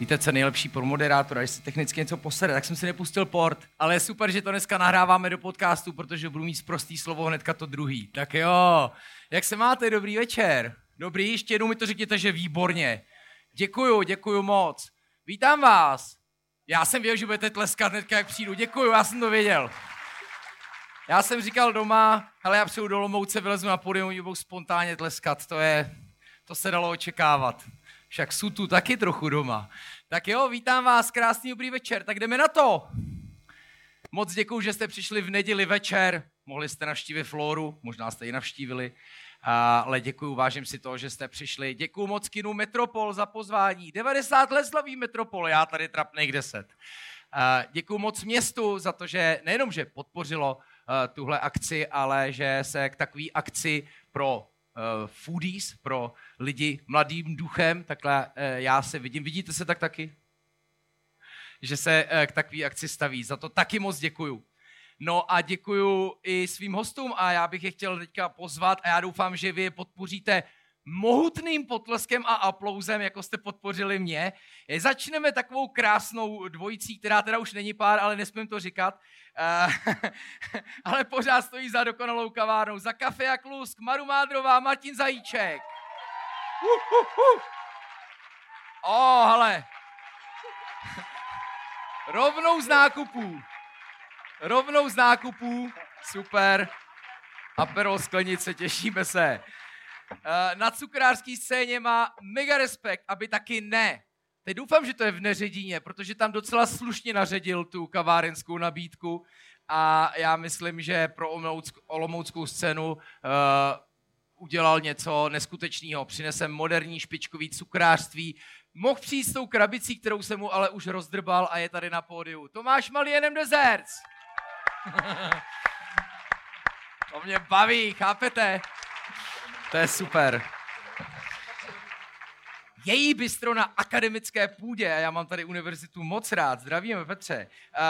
Víte, co je nejlepší pro moderátora, když si technicky něco posede, tak jsem si nepustil port. Ale je super, že to dneska nahráváme do podcastu, protože budu mít prostý slovo hnedka to druhý. Tak jo, jak se máte? Dobrý večer. Dobrý, ještě jednou mi to řekněte, že výborně. Děkuju, děkuju moc. Vítám vás. Já jsem věděl, že budete tleskat hnedka, jak přijdu. Děkuju, já jsem to věděl. Já jsem říkal doma, ale já přijdu do Lomouce, vylezu na podium, budou spontánně tleskat. To je, to se dalo očekávat. Však jsou tu taky trochu doma. Tak jo, vítám vás, krásný dobrý večer. Tak jdeme na to. Moc děkuji, že jste přišli v neděli večer. Mohli jste navštívit Floru, možná jste ji navštívili. Ale děkuji, vážím si to, že jste přišli. Děkuji moc kinu Metropol za pozvání. 90 let slaví Metropol, já tady trapných 10. Děkuji moc městu za to, že nejenom, že podpořilo tuhle akci, ale že se k takové akci pro foodies, pro lidi mladým duchem, takhle uh, já se vidím. Vidíte se tak taky? Že se uh, k takové akci staví. Za to taky moc děkuju. No a děkuju i svým hostům a já bych je chtěl teďka pozvat a já doufám, že vy je podpoříte mohutným potleskem a aplauzem, jako jste podpořili mě. Začneme takovou krásnou dvojicí, která teda už není pár, ale nesmím to říkat. Uh, ale pořád stojí za dokonalou kavárnou. Za kafe a klusk Maru Mádrová, Martin Zajíček. Uh, uh, uh. O, oh, hele. Rovnou z nákupů. Rovnou z nákupů. Super. Aperol sklenice, těšíme se. Uh, na cukrářské scéně má mega respekt, aby taky ne. Teď doufám, že to je v Neředíně, protože tam docela slušně naředil tu kavárenskou nabídku a já myslím, že pro olomouckou scénu uh, udělal něco neskutečného. Přinesem moderní špičkový cukrářství. Mohl přijít s tou krabicí, kterou jsem mu ale už rozdrbal a je tady na pódiu. Tomáš Malienem Desserts. to mě baví, chápete? To je super. Její bistro na akademické půdě, a já mám tady univerzitu moc rád, zdravíme Petře, uh,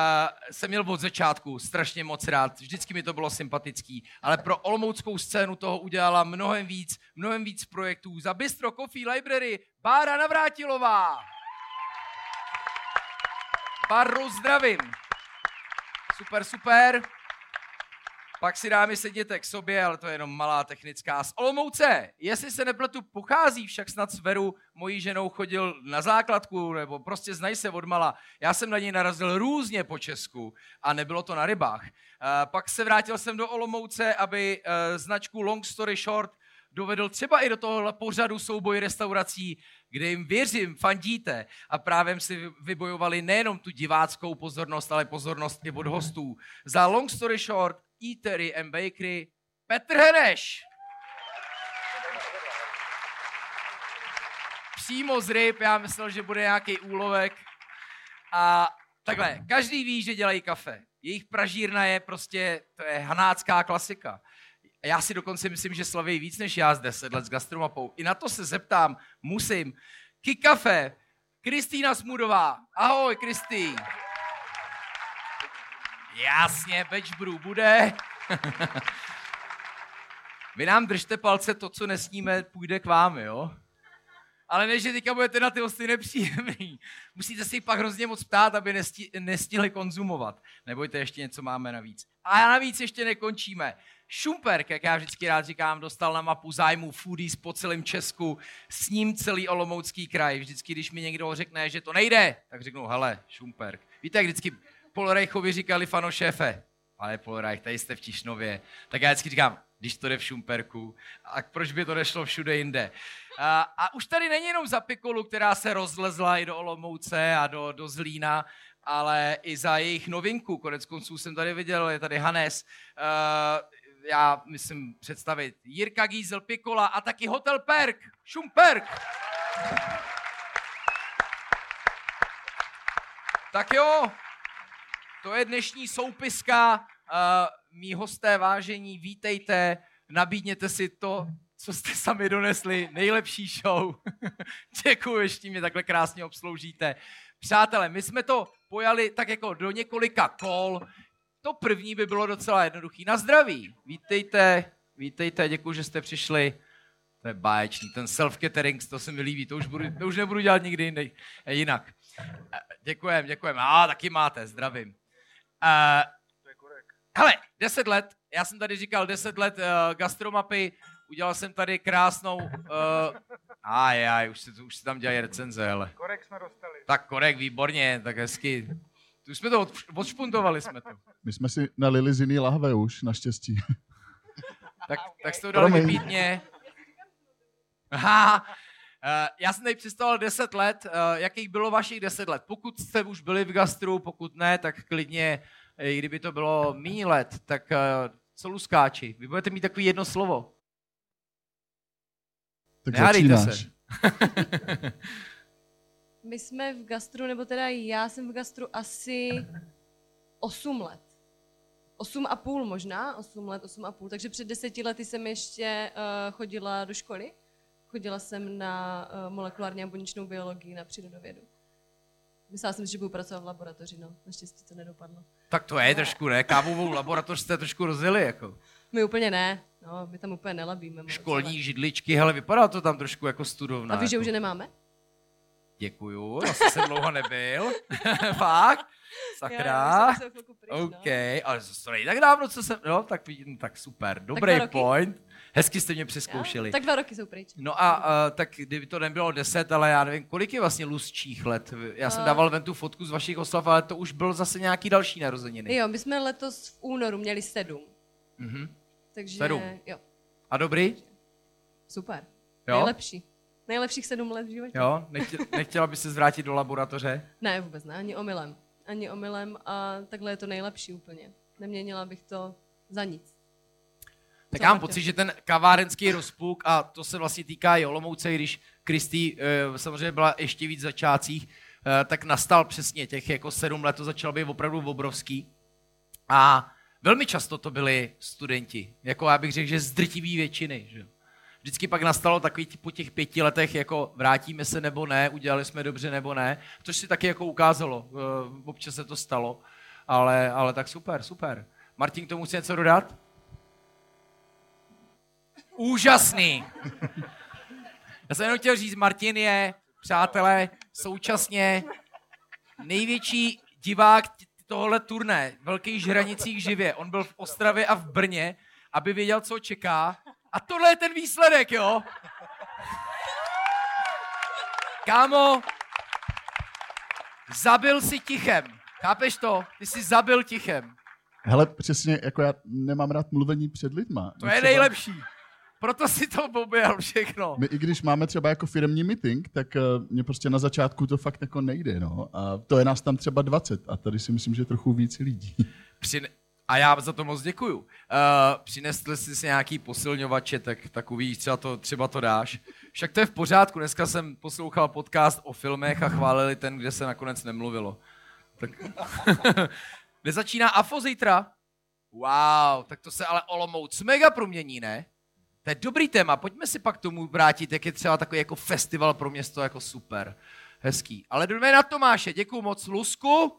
jsem měl od začátku strašně moc rád, vždycky mi to bylo sympatický, ale pro olomouckou scénu toho udělala mnohem víc, mnohem víc projektů. Za Bistro Coffee Library Bára Navrátilová. Baru zdravím. Super, super. Pak si dámy sedněte k sobě, ale to je jenom malá technická. Z Olomouce, jestli se nepletu, pochází však snad s Veru, mojí ženou chodil na základku, nebo prostě znají se odmala. Já jsem na něj narazil různě po Česku a nebylo to na rybách. Pak se vrátil jsem do Olomouce, aby e, značku Long Story Short dovedl třeba i do tohohle pořadu souboj restaurací, kde jim věřím, fandíte a právě si vybojovali nejenom tu diváckou pozornost, ale pozornost i od hostů. Za Long Story Short Eatery and Bakery Petr Heneš. Přímo z ryb, já myslel, že bude nějaký úlovek. A takhle, každý ví, že dělají kafe. Jejich pražírna je prostě, to je hanácká klasika. Já si dokonce myslím, že slaví víc než já z 10 let s gastromapou. I na to se zeptám, musím. Kikafe, Kristýna Smudová. Ahoj, Kristý. Jasně, Bečbru bude. Vy nám držte palce, to, co nesníme, půjde k vám, jo? Ale než že teďka budete na ty hosty nepříjemný. Musíte si pak hrozně moc ptát, aby nesti, nestihli konzumovat. Nebojte, ještě něco máme navíc. A navíc ještě nekončíme. Šumperk, jak já vždycky rád říkám, dostal na mapu zájmu foodies po celém Česku, s ním celý Olomoucký kraj. Vždycky, když mi někdo řekne, že to nejde, tak řeknu, hele, Šumperk. Víte, jak vždycky Polorejchovi říkali fano šéfe, ale Polorejch, tady jste v Tišnově. Tak já vždycky říkám, když to jde v Šumperku, a proč by to nešlo všude jinde? A, a už tady není jenom za Pikolu, která se rozlezla i do Olomouce a do, do Zlína, ale i za jejich novinku. Konec konců jsem tady viděl, je tady Hanes. Uh, já myslím představit Jirka Giesel Pikola a taky Hotel Perk, Šumperk. Tak jo, to je dnešní soupiska. Uh, mí hosté vážení, vítejte, nabídněte si to, co jste sami donesli, nejlepší show. Děkuji, ještě mě takhle krásně obsloužíte. Přátelé, my jsme to pojali tak jako do několika kol. To první by bylo docela jednoduchý. Na zdraví. Vítejte, vítejte, děkuji, že jste přišli. To je báječný. Ten self-catering, to se mi líbí, to už, budu, to už nebudu dělat nikdy jinak. Děkujem, děkujem. A taky máte, zdravím. Uh, hele, deset let, já jsem tady říkal deset let uh, gastromapy, udělal jsem tady krásnou... Uh, aj, aj, už se, už se tam dělají recenze, hele. Korek jsme dostali. Tak korek, výborně, tak hezky. Tu jsme to od, odšpuntovali jsme to. My jsme si nalili z jiný lahve už, naštěstí. Tak, tak jste to dali Promiň. vypít mě. Aha, já jsem tady představoval 10 let. Uh, jakých bylo vašich 10 let? Pokud jste už byli v gastru, pokud ne, tak klidně, eh, i kdyby to bylo méně let, tak uh, co luskáči? Vy budete mít takový jedno slovo. Tak Nehádejte začínáš. se. My jsme v gastru, nebo teda já jsem v gastru asi 8 let. 8 a půl možná, 8 let, 8 a půl. Takže před deseti lety jsem ještě uh, chodila do školy. Chodila jsem na uh, molekulární a buněčnou biologii na přírodovědu. Myslela jsem si, že budu pracovat v laboratoři, no. Naštěstí to nedopadlo. Tak to je trošku, ne? Kávovou laboratoř jste trošku rozjeli, jako. My úplně ne, no, my tam úplně nelabíme. Školní židličky, hele, vypadá to tam trošku jako ale- studovna. A víš, že jako. už je nemáme? Děkuju, zase jsem dlouho nebyl. Fakt? Já, Sakra. chvilku pryč, no. OK, ale to není tak dávno, co jsem, no, tak vidím, tak super, dobrý dva roky? Hezky jste mě Jo? přeskoušeli. Tak dva roky jsou pryč. No a uh, tak kdyby to nebylo 10, ale já nevím, kolik je vlastně lustčích let. Já jsem dával ven tu fotku z vašich oslav, ale to už byl zase nějaký další narozeniny. Jo, my jsme letos v únoru měli sedm. Mhm. Takže Sedm. jo, A dobrý? super. Jo? Nejlepší. Nejlepších sedm let v životě. Jo? Nechtěla, nechtěla by se zvrátit do laboratoře? Ne, vůbec ne, ani omylem. Ani omylem a takhle je to nejlepší úplně. Neměnila bych to za nic. Tak já mám pocit, že ten kavárenský rozpuk, a to se vlastně týká i Olomouce, když Kristý eh, samozřejmě byla ještě víc v začátcích, eh, tak nastal přesně těch jako sedm let, to začalo být opravdu obrovský. A velmi často to byli studenti, jako já bych řekl, že z drtivý většiny. Že? Vždycky pak nastalo takový po těch pěti letech, jako vrátíme se nebo ne, udělali jsme dobře nebo ne, což si taky jako ukázalo, eh, občas se to stalo, ale, ale tak super, super. Martin, k tomu chce něco dodat? Úžasný. Já jsem jenom chtěl říct, Martin je, přátelé, současně největší divák t- tohohle turné, velký žranicích živě. On byl v Ostravě a v Brně, aby věděl, co čeká. A tohle je ten výsledek, jo? Kámo, zabil si tichem. Chápeš to? Ty jsi zabil tichem. Hele, přesně, jako já nemám rád mluvení před lidma. To je třeba- nejlepší. Proto si to objel všechno. My i když máme třeba jako firmní meeting, tak uh, mě prostě na začátku to fakt jako nejde, no. A to je nás tam třeba 20 a tady si myslím, že trochu víc lidí. Přine- a já za to moc děkuju. Uh, přinesli jsi si nějaký posilňovače, tak, tak uvidíš, třeba to, třeba to dáš. Však to je v pořádku, dneska jsem poslouchal podcast o filmech a chválili ten, kde se nakonec nemluvilo. Tak... Nezačíná AFO zítra? Wow, tak to se ale Olomouc mega promění, ne? To je dobrý téma, pojďme si pak k tomu vrátit, jak je třeba takový jako festival pro město jako super. Hezký. Ale jdeme na Tomáše, děkuju moc Lusku.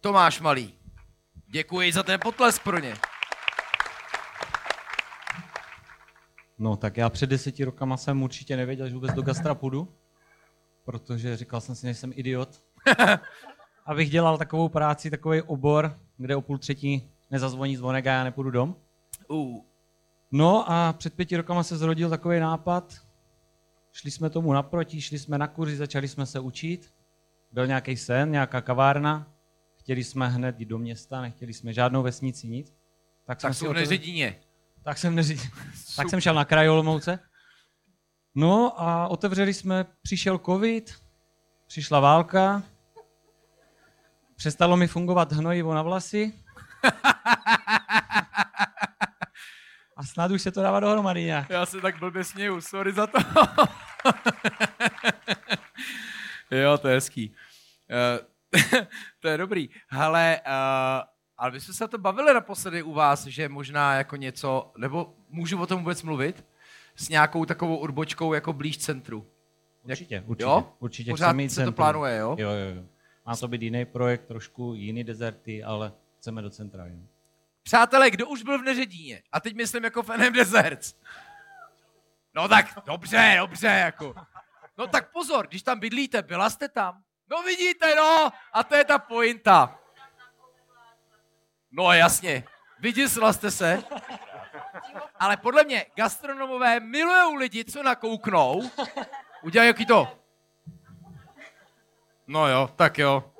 Tomáš Malý. Děkuji za ten potlesk pro ně. No tak já před deseti rokama jsem určitě nevěděl, že vůbec do gastra půjdu, protože říkal jsem si, že jsem idiot. Abych dělal takovou práci, takový obor, kde o půl třetí nezazvoní zvonek a já nepůjdu dom. Uh, No a před pěti rokama se zrodil takový nápad. Šli jsme tomu naproti, šli jsme na kurzy, začali jsme se učit. Byl nějaký sen, nějaká kavárna. Chtěli jsme hned jít do města, nechtěli jsme žádnou vesnici, nic. tak jsme jsou v Neředině. tak jsem, neři... tak jsem šel na kraj Olomouce. No a otevřeli jsme, přišel covid, přišla válka, přestalo mi fungovat hnojivo na vlasy. A snad už se to dává dohromady nějak. Já se tak blbě směju, sorry za to. jo, to je hezký. Uh, to je dobrý. Hele, uh, ale my jsme se to bavili naposledy u vás, že možná jako něco, nebo můžu o tom vůbec mluvit? S nějakou takovou urbočkou jako blíž centru. Určitě, určitě. Jo? určitě Pořád se to centrum. plánuje, jo? Jo, jo, jo. Má to být jiný projekt, trošku jiný dezerty, ale chceme do centra. Jo. Přátelé, kdo už byl v Neředíně? A teď myslím jako NM Deserts. No tak dobře, dobře, jako. No tak pozor, když tam bydlíte, byla jste tam? No vidíte, no, a to je ta pointa. No jasně, vyděsila jste se. Ale podle mě gastronomové milují lidi, co nakouknou, udělají jaký to. No jo, tak jo.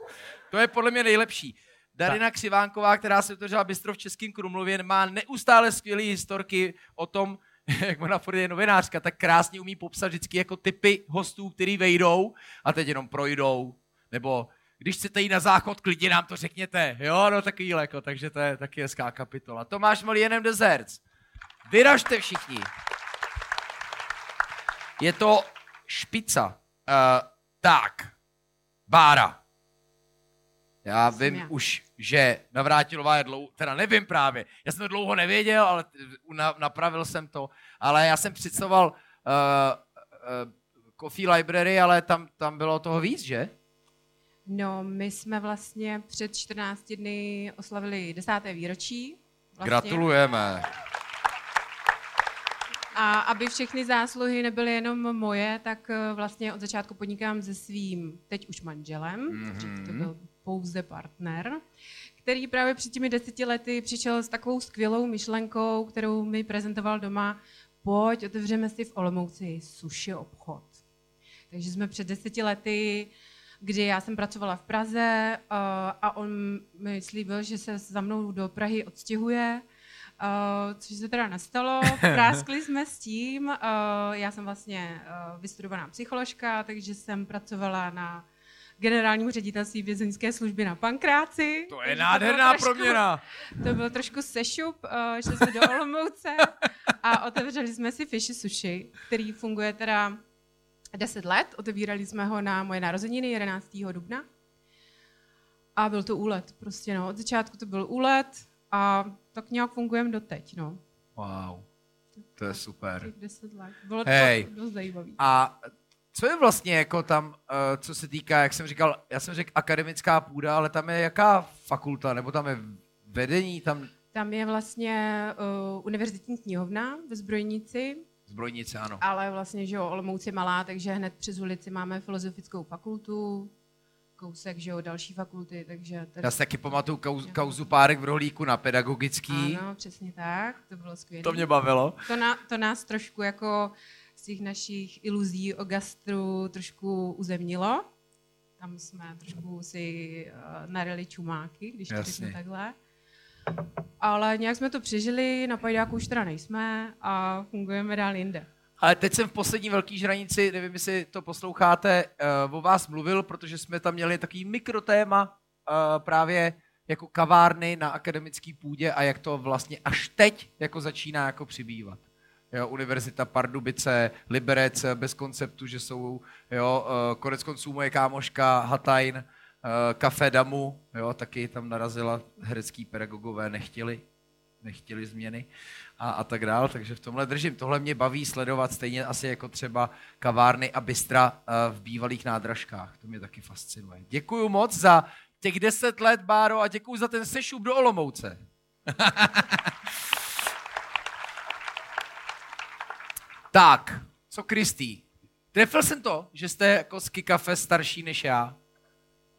To je podle mě nejlepší. Darina Křivánková, která se otevřela bistro v Českém Krumlově, má neustále skvělé historky o tom, jak ona furt je novinářka, tak krásně umí popsat vždycky jako typy hostů, který vejdou a teď jenom projdou. Nebo když chcete jít na záchod, klidně nám to řekněte. Jo, no takový jako, takže to je taky hezká kapitola. Tomáš Malý jenom Desserts. Vyražte všichni. Je to špica. Uh, tak, Bára. Já vím já. už, že Navrátilová je dlouho, teda nevím právě, já jsem to dlouho nevěděl, ale na, napravil jsem to, ale já jsem představoval uh, uh, Coffee Library, ale tam, tam bylo toho víc, že? No, my jsme vlastně před 14 dny oslavili desáté výročí. Vlastně. Gratulujeme. A aby všechny zásluhy nebyly jenom moje, tak eh, vlastně od začátku podnikám se svým teď už manželem, mm-hmm. to byl pouze partner, který právě před těmi deseti lety přišel s takovou skvělou myšlenkou, kterou mi prezentoval doma, pojď, otevřeme si v Olomouci sushi obchod. Takže jsme před deseti lety, kdy já jsem pracovala v Praze uh, a on mi slíbil, že se za mnou do Prahy odstěhuje, Uh, což se teda nestalo, práskli jsme s tím. Uh, já jsem vlastně uh, vystudovaná psycholožka, takže jsem pracovala na generálním ředitelství vězeňské služby na Pankráci. To je nádherná bylo trošku- proměna. To byl trošku sešup, uh, šli jsme do Olomouce a otevřeli jsme si Fishy Sushi, který funguje teda 10 let. Otevírali jsme ho na moje narozeniny 11. dubna. A byl to úlet, prostě no. Od začátku to byl úlet a tak nějak fungujeme doteď, no. Wow, to je super. Těch 10 let. Bylo Hej. to dost zajímavý. A co je vlastně jako tam, eh, co se týká, jak jsem říkal, já jsem řekl akademická půda, ale tam je jaká fakulta, nebo tam je vedení, tam Tam je vlastně uh, univerzitní knihovna ve Zbrojnici, zbrojnice, ano. ale vlastně, že jo, Olomouc je malá, takže hned přes ulici máme filozofickou fakultu, kousek, že jo, další fakulty, takže... Tady... Já si taky pamatuju kauz, kauzu párek v rohlíku na pedagogický. Ano, přesně tak, to bylo skvělé. To mě bavilo. To, na, to nás trošku jako těch našich iluzí o gastru trošku uzemnilo. Tam jsme trošku si uh, narili čumáky, když to řeknu takhle. Ale nějak jsme to přežili, na Pajdáku už teda nejsme a fungujeme dál jinde. Ale teď jsem v poslední velký žranici, nevím, jestli to posloucháte, uh, o vás mluvil, protože jsme tam měli takový mikrotéma uh, právě jako kavárny na akademické půdě a jak to vlastně až teď jako začíná jako přibývat. Jo, Univerzita Pardubice, Liberec bez konceptu, že jsou, jo, uh, konec konců moje kámoška Hatajn, uh, Café Damu, jo, taky tam narazila herecký pedagogové, nechtěli, nechtěli změny a, a tak dál, takže v tomhle držím. Tohle mě baví sledovat stejně asi jako třeba kavárny a bystra eh, v bývalých nádražkách. To mě taky fascinuje. Děkuju moc za těch deset let, Báro, a děkuju za ten sešup do Olomouce. tak, co Kristý? Trefil jsem to, že jste jako z Kikafe starší než já.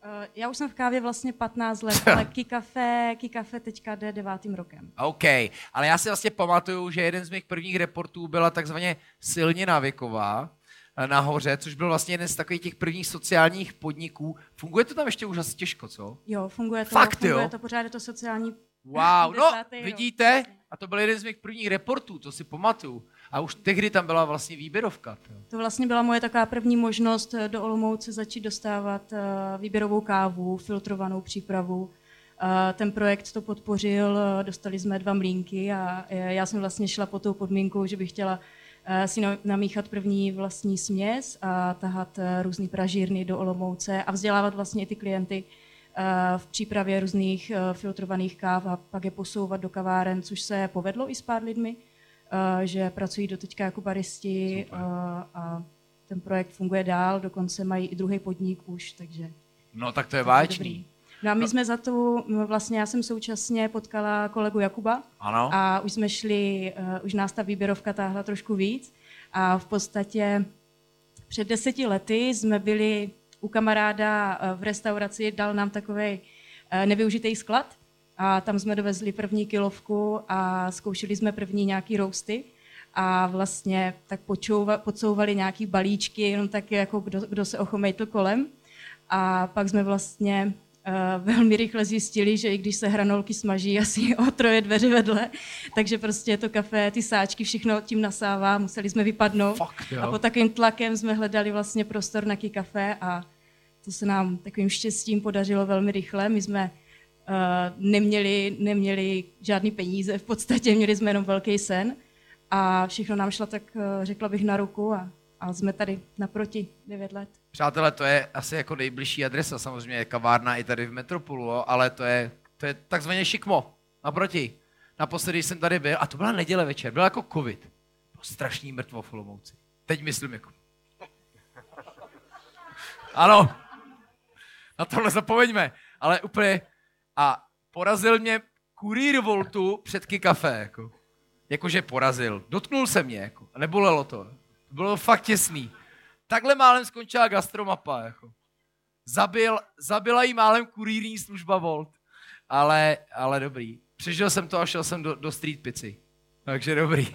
Eh, Já už jsem v kávě vlastně 15 let, ale Kikafe, Kikafe teďka jde devátým rokem. OK, ale já si vlastně pamatuju, že jeden z mých prvních reportů byla takzvaně silně návyková eh, nahoře, což byl vlastně jeden z takových těch prvních sociálních podniků. Funguje to tam ještě už asi těžko, co? Jo, funguje to, Fakt, funguje jo? to pořád, je to sociální Wow, no, vidíte? A to byl jeden z mých prvních reportů, to si pamatuju. A už tehdy tam byla vlastně výběrovka. To vlastně byla moje taková první možnost eh, do Olomouce začít dostávat eh, výběrovou kávu, filtrovanou přípravu. Eh, Ten projekt to podpořil, dostali jsme dva mlínky a já jsem vlastně šla po tou podmínkou, že bych chtěla si na- namíchat první vlastní směs a tahat různé pražírny do Olomouce a vzdělávat vlastně i ty klienty v přípravě různých eh, filtrovaných káv a pak je posouvat do kaváren, což se povedlo i s pár lidmi, eh, že pracují do teďka jako baristi Super. eh, a ten projekt funguje dál, dokonce mají i druhý podnik už, takže No tak to je vážný. No a my jsme za to, m, vlastně já jsem současně potkala kolegu Jakuba Ano. a už jsme šli, už nás ta výběrovka táhla trošku víc A v podstatě před deseti lety jsme byli u kamaráda v restauraci, dal nám takový nevyužitý sklad a tam jsme dovezli první kilovku a zkoušeli jsme první nějaký rousty a vlastně tak počouva, podsouvali nějaký balíčky, jenom tak jako kdo, kdo se ochomejtl kolem. A pak jsme vlastně uh, velmi rychle zjistili, že i když se hranolky smaží asi o troje dveře vedle, takže prostě to kafe, ty sáčky, všechno tím nasává, museli jsme vypadnout. Jo. a pod takovým tlakem jsme hledali vlastně prostor na kafe a to se nám takovým štěstím podařilo velmi rychle. My jsme uh, neměli, neměli žádný peníze, v podstatě měli jsme jenom velký sen a všechno nám šlo tak, uh, řekla bych, na ruku a, a jsme tady naproti 9 let. Přátelé, to je asi jako nejbližší adresa, samozřejmě kavárna i tady v Metropolu, ale to je, to je takzvaně šikmo, naproti. Naposledy jsem tady byl, a to byla neděle večer, byl jako covid. Bylo strašný mrtvo v Olomouci. Teď myslím jako. Ano, na tohle zapomeňme, ale úplně, a porazil mě kurýr Voltu před kafe, jako. Jakože porazil. Dotknul se mě, jako. A nebolelo to. Bylo fakt těsný. Takhle málem skončila gastromapa, jako. Zabil, zabila jí málem kurýrní služba Volt. Ale, ale dobrý. Přežil jsem to a šel jsem do, do street pici. Takže dobrý.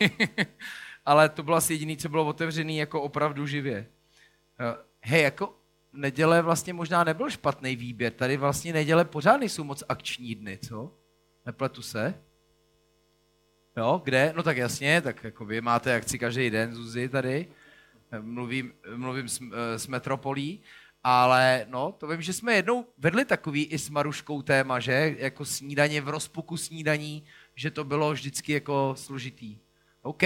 ale to bylo asi jediné, co bylo otevřené jako opravdu živě. Hej, jako neděle vlastně možná nebyl špatný výběr. Tady vlastně neděle pořád nejsou moc akční dny, co? Nepletu se? Jo, kde? No tak jasně, tak jako vy máte akci každý den, Zuzi, tady. Mluvím, mluvím s, s Metropolí, ale no, to vím, že jsme jednou vedli takový i s Maruškou téma, že? Jako snídaně v rozpuku snídaní, že to bylo vždycky jako složitý. OK.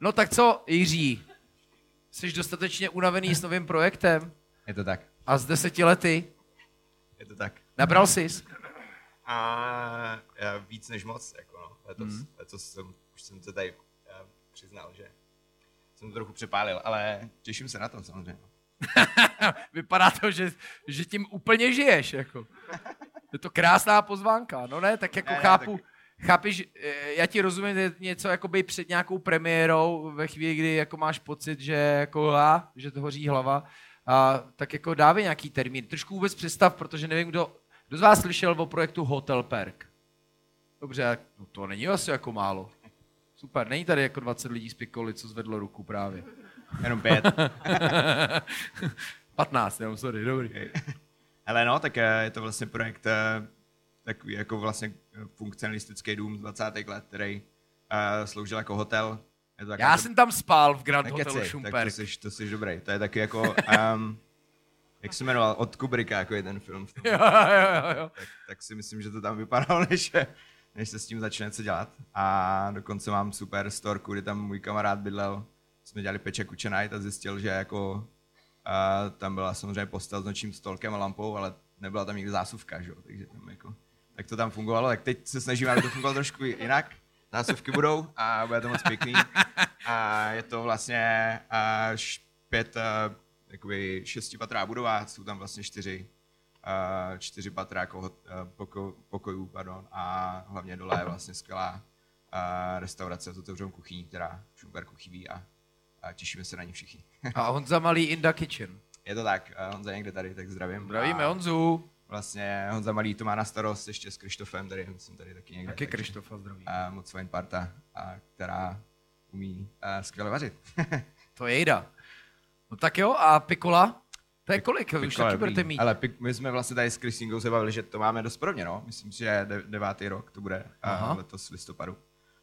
No tak co, Jiří? Jsi dostatečně unavený s novým projektem? Je to tak. A z deseti lety? Je to tak. Nabral jsi? A já víc než moc, jako no. Letos, mm. letos jsem, už jsem se tady já, přiznal, že jsem to trochu přepálil, ale těším se na to samozřejmě. Vypadá to, že, že tím úplně žiješ, jako. Je to krásná pozvánka, no ne, tak jako ne, chápu, tak... chápeš, já ti rozumím, že něco jako by před nějakou premiérou, ve chvíli, kdy jako máš pocit, že jako a, že to hoří hlava, a, tak jako dávej nějaký termín. Trošku vůbec představ, protože nevím, kdo, kdo z vás slyšel o projektu Hotel Perk. Dobře, no to není asi jako málo. Super, není tady jako 20 lidí z Pikoli, co zvedlo ruku právě. Jenom pět. 15, jenom sorry, dobrý. Ale no, tak eh, je to vlastně projekt eh, takový jako vlastně funkcionalistický dům z 20. let, který sloužil jako hotel. Je to Já to... jsem tam spal v Grand Hotelu Hotelu Šumperk. Tak to jsi, to jsi dobrý. To je taky jako, um, jak se jmenoval, od Kubricka, jako je ten film. Jo, jo, jo. Tak, tak, si myslím, že to tam vypadalo, než, než se s tím začne něco dělat. A dokonce mám super storku, kdy tam můj kamarád bydlel, jsme dělali peče kučenajt a zjistil, že jako a tam byla samozřejmě postel s nočním stolkem a lampou, ale nebyla tam nikdy zásuvka, že? takže tam jako, tak to tam fungovalo. Tak teď se snažíme, aby to fungovalo trošku jinak. Zásuvky budou a bude to moc pěkný. A je to vlastně až pět, jakoby šestipatrá budova, jsou tam vlastně čtyři, čtyři patra jako poko, pokojů, pardon, a hlavně dole je vlastně skvělá restaurace s otevřenou kuchyní, která v Šumperku chybí a a těšíme se na ní všichni. a Honza Malý in the kitchen. Je to tak, Honza někde tady, tak zdravím. Zdravíme a Honzu. Vlastně Honza Malý to má na starost ještě s Krištofem, tady jsem tady taky někde. Taky Krištofa zdraví. A moc fajn parta, a, která umí a, skvěle vařit. to je jejda. No tak jo, a Pikola? To je kolik? Vy už taky budete mít. Ale my jsme vlastně tady s Kristingou se bavili, že to máme dost podobně, no. Myslím si, že de- devátý rok to bude Aha. letos v listopadu.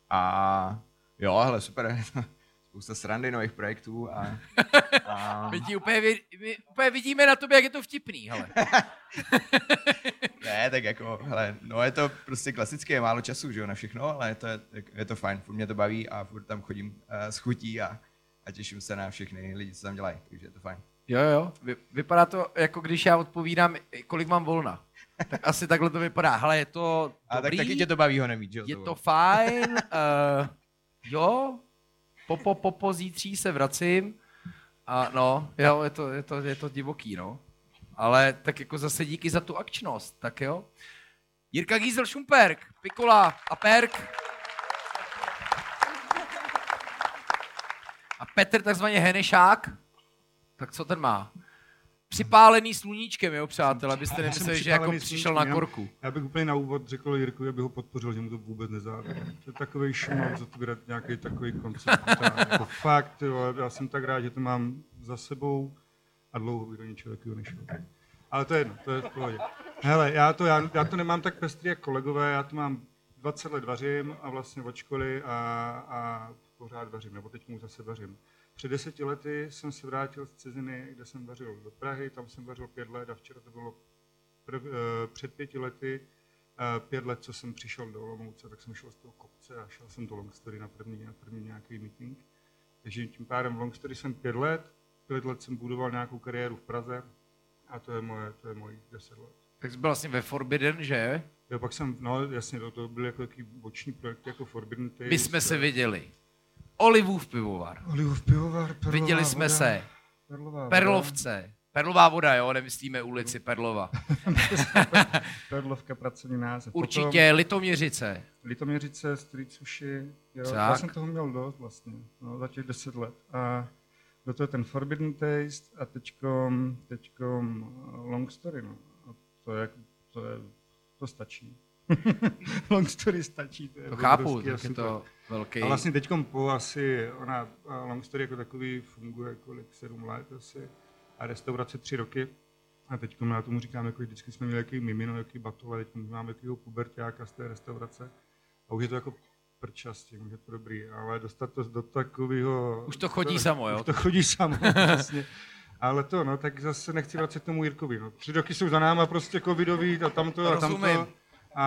A jo, ale super spousta srandy nových projektů a... a... my ti úplně, my úplně vidíme na tobě, jak je to vtipný, hele. ne, tak jako, hele, no je to prostě klasické, je málo času, že jo, na všechno, ale je to, je to fajn, furt mě to baví a furt tam chodím uh, s chutí a, a těším se na všechny lidi, co tam dělají, takže je to fajn. Jo, jo, Vy, vypadá to, jako když já odpovídám, kolik mám volna. Tak asi takhle to vypadá. Hele, je to dobrý, A tak taky tě to baví ho nemít, že jo? Je to fajn, uh, jo, po, po, po, po zítří se vracím a no, jo, je to, je to, je to divoký, no. Ale tak jako zase díky za tu akčnost, tak jo. Jirka Giesel Šumperk, Pikola a Perk. A Petr takzvaně Henešák, tak co ten má? Připálený sluníčkem, jo, přátelé, abyste Já nemysleli, že jako přišel na korku. Já bych úplně na úvod řekl Jirkovi, aby ho podpořil, že mu to vůbec nezávidí. To je takový šumav zatvírat nějaký takový koncept. Jako fakt, jo, já jsem tak rád, že to mám za sebou a dlouho bych do ničeho takového nešel. Ale to je jedno, to je v pohodě. Hele, já to, já, já to nemám tak pestrý jak kolegové, já to mám 20 let vařím a vlastně od školy a, a pořád vařím, nebo teď mu zase vařím. Před deseti lety jsem se vrátil z ciziny, kde jsem vařil do Prahy, tam jsem vařil pět let a včera to bylo prv, eh, před pěti lety, eh, pět let, co jsem přišel do Olomouce, tak jsem šel z toho kopce a šel jsem do Longstory na první, na první nějaký meeting. Takže tím pádem v Longstory jsem pět let, pět let jsem budoval nějakou kariéru v Praze a to je moje, to je můj deset let. Tak jsi byl vlastně ve Forbidden, že? Jo, pak jsem, no jasně, to, to byly jako takový boční projekt jako Forbidden Taste. My jsme se viděli. Olivův pivovar. Olivův pivovar, perlová Viděli jsme voda, se. Perlová voda. Perlovce. Perlová voda, jo, nemyslíme ulici Perlova. Perlovka, pracovní název. Určitě Litoměřice. Potom Litoměřice, Street Sushi. Jo, Tak. já jsem toho měl dost vlastně, no, za těch deset let. A do toho ten Forbidden Taste a teďkom, teďkom uh, Long Story. No. A to, je, to, je, to stačí. long Story stačí. To, je To chápu, tak je to velký. A vlastně teď po asi, ona, Long Story jako takový funguje kolik, sedm let asi, a restaurace tři roky. A teď já tomu říkám, jako vždycky jsme měli jaký mimino, jaký batole, teď máme jakýho pubertáka z té restaurace. A už je to jako prčas tím, je to dobrý, ale dostat to do takového... Už to chodí samo, jo? Už to chodí samo, vlastně. Ale to, no, tak zase nechci vracet k tomu Jirkovi. No. Tři roky jsou za náma prostě covidový a tamto a tamto. A,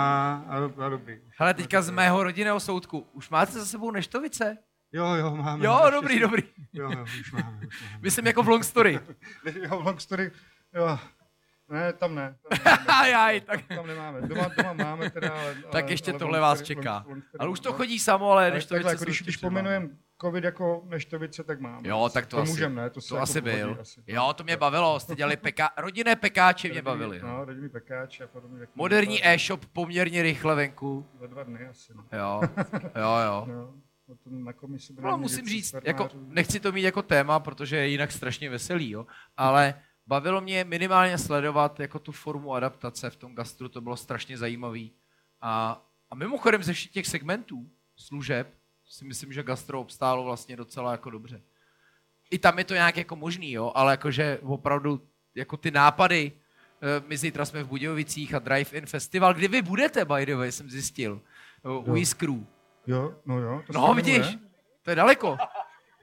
a, a dobrý. Hele, teďka z mého rodinného soudku. Už máte za sebou neštovice? Jo, jo, máme. Jo, naštěstí. dobrý, dobrý. Jo, jo, už máme, už máme. Myslím jako v Long Story. Jo, Long Story, jo. Ne, tam ne. Tam, nemáme. Ajaj, tak- tam nemáme. Doma, doma máme teda, ale, Tak ale, ještě ale tohle Long vás čeká. Long- Long Story Ale už to chodí samo, ale Ale neštovice takhle, jako když, ještě když pomenujeme covid jako neštovice, tak máme. Jo, tak to, to asi, můžeme, ne? To, to jako asi byl. Asi. Jo, to mě bavilo, jste dělali peka, rodinné pekáče mě Rodinný- bavili. No, rodinný pekáč a podobně. tak Moderní e-shop poměrně rychle venku. Za dva dny asi, no. Jo, jo, jo. No, potom na komisi No, musím říct, jako, nechci to mít jako téma, protože je jinak strašně veselý, jo, ale bavilo mě minimálně sledovat jako tu formu adaptace v tom gastru, to bylo strašně zajímavý. A, a mimochodem ze všech těch segmentů služeb si myslím, že gastro obstálo vlastně docela jako dobře. I tam je to nějak jako možný, jo, ale jakože opravdu jako ty nápady, eh, my zítra jsme v Budějovicích a Drive-In Festival, kdy vy budete, by the way, jsem zjistil, u Jo. Iskru. Jo, no jo. To No vidíš, to je daleko.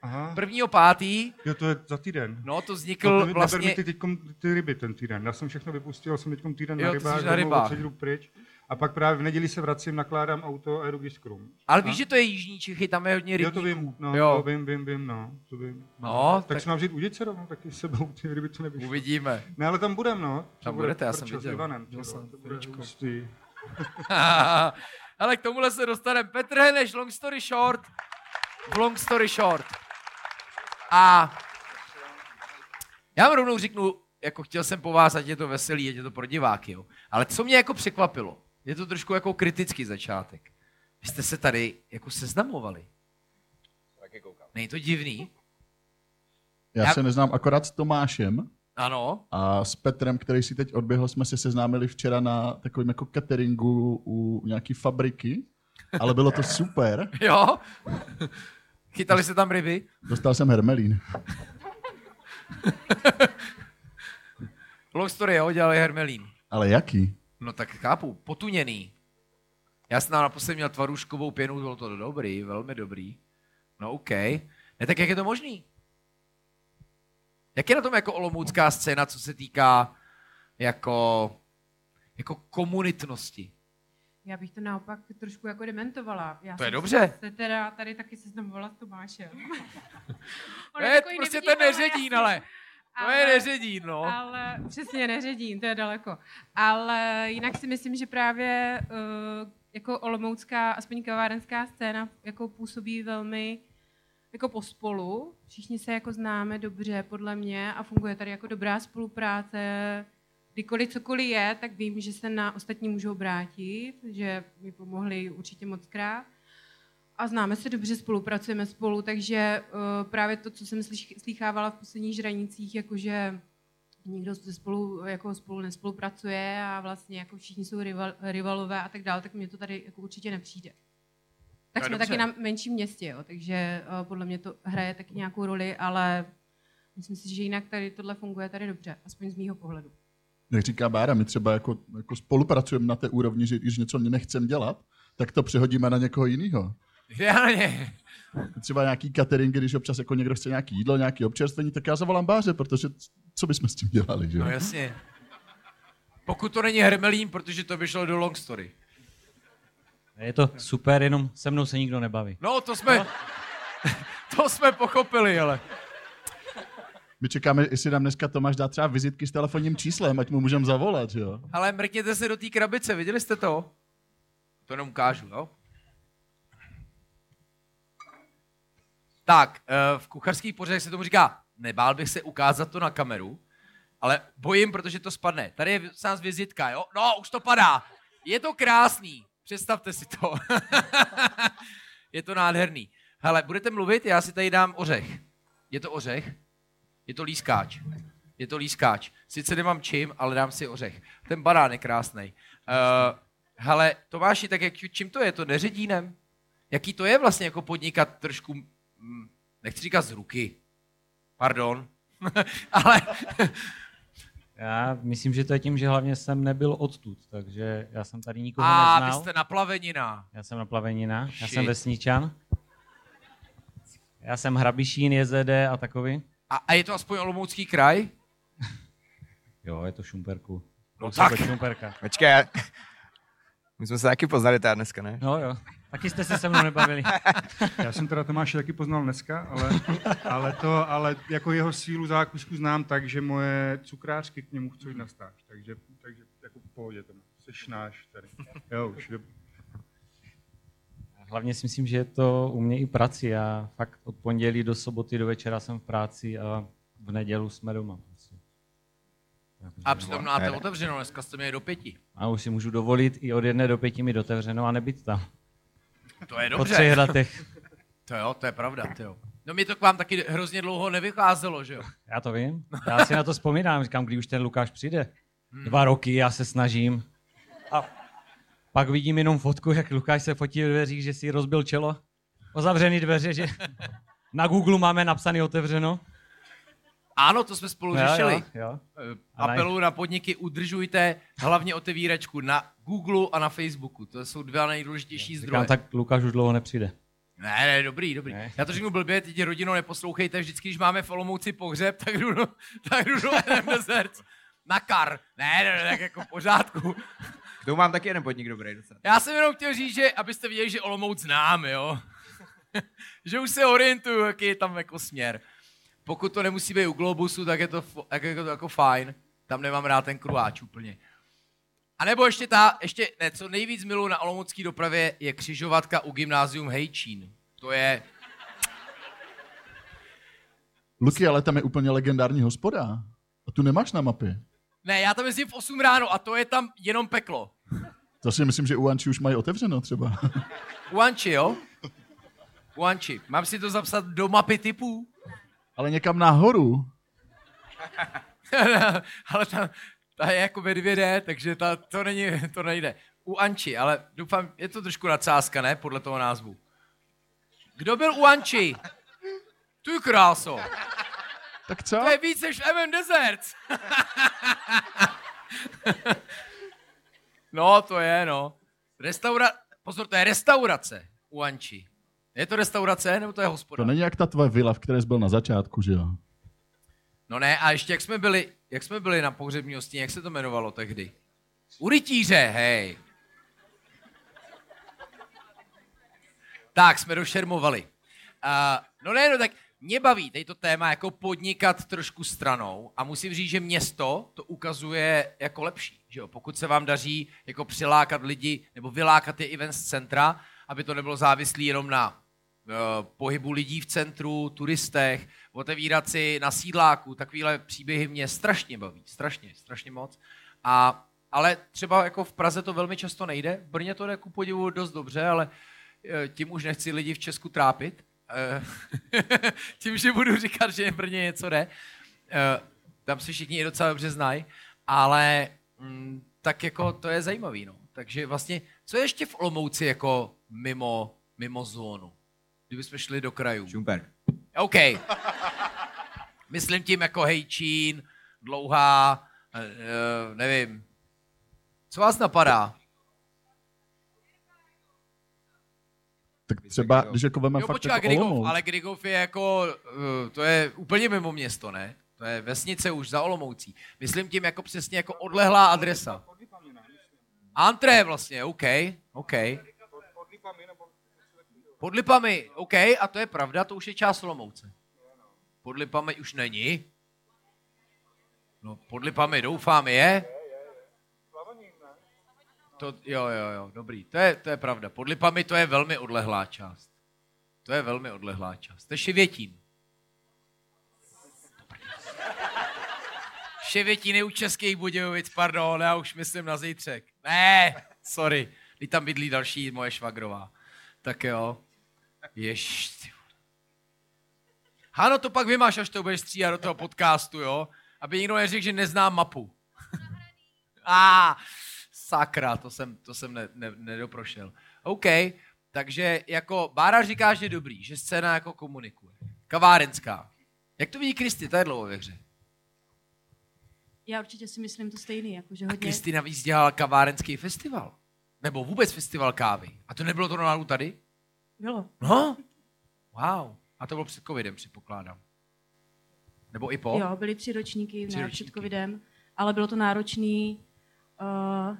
Aha. Prvního pátý, Jo, to je za týden. no to No, vznikl neber mi vlastně, ty, teďkom, ty ryby ten týden. Já jsem všechno vypustil, jsem teďkom týden Jo, na rybách, na rybách. pryč. A pak právě v neděli se vracím, nakládám auto a jedu k Jiskrum. ale víš, že to je Jižní Čechy, tam je hodně Jo, rybníků. to vím, no, jo. to vím, vím, vím, no, to vím. No, tak, tak si mám vzít udice rovnou, taky s sebou, ty ryby to nevyšlo. uvidíme. Ne, ale tam budem, no. To Tam bude budete, já jsem prčas s viděl. Ivanem, Viděl jsem to bude hustý. ale k tomuhle se dostaneme. Petr Heneš, long story short. Long story short. A já vám rovnou řeknu, jako chtěl jsem po vás, ať je to veselý, ať je to pro diváky, jo. Ale co mě jako překvapilo, je to trošku jako kritický začátek. Vy jste se tady jako seznamovali. Není to divný? Já Já- se neznám akorát s Tomášem Ano. a s Petrem, který si teď odběhl, jsme se seznámili včera na takovém jako cateringu u nějaký fabriky, ale bylo to super. Jo? Chytali se tam ryby? Dostal jsem hermelín. Long story, jo, dělali hermelín. Ale jaký? No tak chápu, potuněný. Já jsem naposledy měl tvaruškovou pěnu, bylo to dobrý, velmi dobrý. No OK. Ne, tak jak je to možný? Jak je na tom jako olomoucká scéna, co se týká jako, jako komunitnosti? Já bych to naopak trošku jako dementovala. Já To je dobře. Se teda tady taky seznamovala s Tomášem. Ne, takový prostě ten neředín, jasně. Ale. To je neředín, no. Ale přesně neředín, to je daleko. Ale jinak si myslím, že právě uh, jako olomoucká, aspoň kavárenská scéna jako působí velmi jako pospolu. Všichni se jako známe dobře, podle mě, a funguje tady jako dobrá spolupráce. Kdykoliv cokoliv je, tak vím, že se na ostatní můžou obrátit, že mi pomohli určitě moc krát. A známe se dobře, spolupracujeme spolu, takže uh, právě to, co jsem slychávala v posledních žranicích, jakože nikdo spolu, jako spolu nespolupracuje a vlastně jako všichni jsou rival, rivalové a tak dále, tak mně to tady jako určitě nepřijde. Tak No, jsme dobře. taky na menším městě, jo, takže uh, podle mě to hraje taky nějakou roli, ale myslím si, že jinak tady tohle funguje tady dobře, aspoň z mýho pohledu. Jak říká Bára, my třeba jako, jako spolupracujeme na té úrovni, že když něco nechcem dělat, tak to přehodíme na někoho jiného. Ideálně. Třeba nějaký catering, když občas jako někdo chce nějaký jídlo, nějaký občerstvení, tak já zavolám Báře, protože co bychom s tím dělali, že jo? No jasně. Pokud to není Hermelín, protože to vyšlo do long story. Je to super, jenom se mnou se nikdo nebaví. No, to jsme, to jsme pochopili, ale. My čekáme, jestli nám dneska Tomáš dá třeba vizitky s telefonním číslem, ať mu můžeme zavolat, že jo? Ale mrkněte se do té krabice, viděli jste to? To jenom ukážu, jo? Tak, eh, v kucharských pořadech se tomu říká, nebál bych se ukázat to na kameru, ale bojím, protože to spadne. Tady je nás vizitka, jo? No, už to padá. Je to krásný. Představte si to. je to nádherný. Hele, budete mluvit, já si tady dám ořech. Je to ořech? Je to lískáč. Je to lískáč. Sice nemám čím, ale dám si ořech. Ten banán je krásný. Uh, hele, Tomáši, tak jak, čím to je? To neředínem? Jaký to je vlastně jako podnikat trošku, nechci říkat z ruky. Pardon. ale Já myslím, že to je tím, že hlavně jsem nebyl odtud, takže já jsem tady nikoho a vy neznal. jste na plavenina. Já jsem na Plavenina, já Shit. jsem vesničan. Já jsem Hrabišín, JZD a takový. A, a je to aspoň Olomoucký kraj? Jo, je to Šumperku. No Kousek tak. Šumperka. Počkej, my jsme se taky poznali teda dneska, ne? No jo, taky jste se se mnou nebavili. Já jsem teda Tomáše taky poznal dneska, ale, ale, to, ale jako jeho sílu zákusku znám tak, že moje cukrářky k němu chcou jít na stáž. Takže, takže jako v pohodě to Seš náš tady. Jo, už je, Hlavně si myslím, že je to u mě i prací. Já fakt od pondělí do soboty do večera jsem v práci a v nedělu jsme doma. Prostě. A přitom máte otevřeno, dneska jste měli do pěti. A už si můžu dovolit i od jedné do pěti mi otevřeno a nebyt tam. To je Po dobře. třech letech. To jo, to je pravda, to jo. No mi to k vám taky hrozně dlouho nevycházelo, že jo? Já to vím. Já si na to vzpomínám. Říkám, kdy už ten Lukáš přijde. Dva roky, já se snažím. A pak vidím jenom fotku, jak Lukáš se fotí ve dveřích, že si rozbil čelo. Uzavřený dveře, že na Google máme napsaný otevřeno. Ano, to jsme spolu Jo, řešili. jo, jo. Eh, Apelu na podniky udržujte hlavně otevíračku na Google a na Facebooku. To jsou dva nejdůležitější zdroje. Říkám, tak Lukáš už dlouho nepřijde. Ne, ne, dobrý, dobrý. Ne. Já to řeknu blbě, teď rodino neposlouchejte, vždycky, když máme v Olomouci pohřeb, tak jdu do, tak jdu do Eden Deserts. Na kar. Ne, ne, ne, tak jako v pořádku. K tomu mám taky jeden podnik dobrý docela. Já jsem jenom chtěl říct, že abyste viděli, že Olomouc znám, jo. že už se orientuju, jaký je tam jako směr. Pokud to nemusí být u Globusu, tak je to, tak je to jako fajn. Tam nemám rád ten kruáč úplně. A nebo ještě ta, ještě, ne, co nejvíc miluji na olomoucké dopravě je křižovatka u gymnázium Hejčín. To je, Luky, ale tam je úplně legendární hospoda. A tu nemáš na mapě. ne, já tam jezdím v 8 ráno a to je tam jenom peklo. To si myslím, že u Anči už mají otevřeno třeba. U Anči, jo? U Anči. Mám si to zapsat do mapy typů? Ale někam nahoru. ale ta, ta je jako ve 2D, takže ta, to, není, to nejde. U Anči, ale doufám, je to trošku nadsázka, ne? Podle toho názvu. Kdo byl u Anči? Ty kráso. Tak co? To je víc než MM Deserts. no, to je, no. Restaura... Pozor, to je restaurace u Anči. Je to restaurace, nebo to je hospoda? To není jak ta tvoje vila, v které jsi byl na začátku, že jo? No ne, a ještě jak jsme byli, jak jsme byli na pohřební hostině, jak se to jmenovalo tehdy? U rytíře, hej. Tak, jsme došermovali. Uh, no ne, no tak mě baví tady to téma jako podnikat trošku stranou a musím říct, že město to ukazuje jako lepší. Že jo? Pokud se vám daří jako přilákat lidi nebo vylákat je event z centra, aby to nebylo závislé jenom na pohybu lidí v centru, turistech, otevírat si na sídláku, takovýhle příběhy mě strašně baví, strašně, strašně moc. A, ale třeba jako v Praze to velmi často nejde, v Brně to jde ku podivu dost dobře, ale eh, tím už nechci lidi v Česku trápit. Eh, tím, že budu říkat, že v Brně něco jde. Eh, tam se všichni docela dobře znají, ale mm, tak jako to je zajímavý, no. Takže vlastně, co je ještě v Olomouci jako mimo, mimo zónu? Kdybychom šli do krajů. Šumperk. OK. Myslím tím jako Hejčín, Dlouhá, uh, nevím. Co vás napadá? Tak třeba, když jako veme Jo, fakt počkej, jako Grigov, Olomouc, ale Grigov je jako, uh, to je úplně mimo město, ne? To je vesnice už za Olomoucí. Myslím tím jako přesně jako odlehlá adresa. Antré vlastně, OK, OK. Pod Lipami, OK, a to je pravda, to už je část Olomouce. Pod Lipami už není. No, pod Lipami doufám je. To, jo, jo, jo, dobrý, to je, to je pravda. Pod Lipami to je velmi odlehlá část. To je velmi odlehlá část. To je Šivětín. Ševětín je u Českých Budějovic, pardon, já už myslím na zítřek. Ne, sorry, teď tam bydlí další moje švagrová. Tak jo. Jež, ty. Hano, to pak vymáš, až to budeš stříhat do toho podcastu, jo? Aby nikdo neřekl, že neznám mapu. A ah, sakra, to jsem, to jsem ne, ne, nedoprošel. OK, takže jako Bára říká, že je dobrý, že scéna jako komunikuje. Kavárenská. Jak to vidí Kristy, to je dlouho ve hře. Já určitě si myslím to stejný, jako že A hodně... Kristy navíc dělala kavárenský festival. Nebo vůbec festival kávy. A to nebylo to náhodou tady? Bylo. No. Wow. A to bylo před covidem, předpokládám. Nebo i po? Jo, byly tři ročníky, Tři ročníky. před covidem, ale bylo to náročný uh,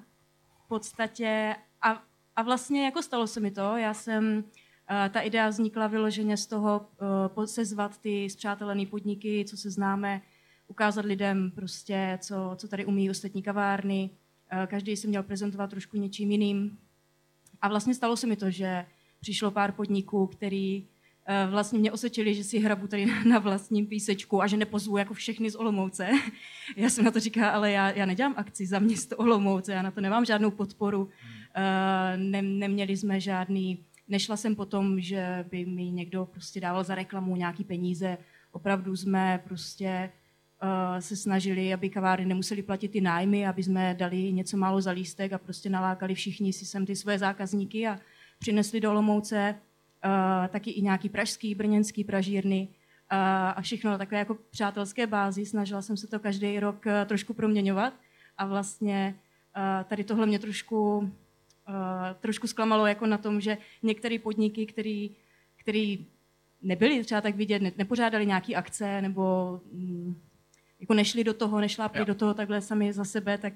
v podstatě a, a vlastně jako stalo se mi to, já jsem, uh, ta idea vznikla vyloženě z toho uh, sezvat ty zpřátelené podniky, co se známe, ukázat lidem prostě, co, co tady umí ostatní kavárny, uh, každý si měl prezentovat trošku něčím jiným. A vlastně stalo se mi to, že přišlo pár podniků, který eh, vlastně mě osvědčili, že si hrabu tady na vlastním písečku a že nepozvu jako všechny z Olomouce. Já jsem na to říkala, ale já, já nedělám akci za město Olomouce, já na to nemám žádnou podporu. Eh, Ne, neměli jsme žádný, nešla jsem potom, že by mi někdo prostě dával za reklamu nějaký peníze. Opravdu jsme prostě eh, se snažili, aby kavárny nemuseli platit ty nájmy, aby jsme dali něco málo za lístek a prostě nalákali všichni si sem ty své zákazníky a přinesli do Olomouce uh, taky i nějaký pražský, brněnský pražírny uh, a všechno na takové jako přátelské bázi. Snažila jsem se to každý rok uh, trošku proměňovat a vlastně uh, tady tohle mě trošku, uh, trošku zklamalo jako na tom, že některé podniky, který, který nebyly třeba tak vidět, ne, nepořádali nějaký akce nebo mm, jako nešli do toho, nešlápli Jo. do toho takhle sami za sebe, tak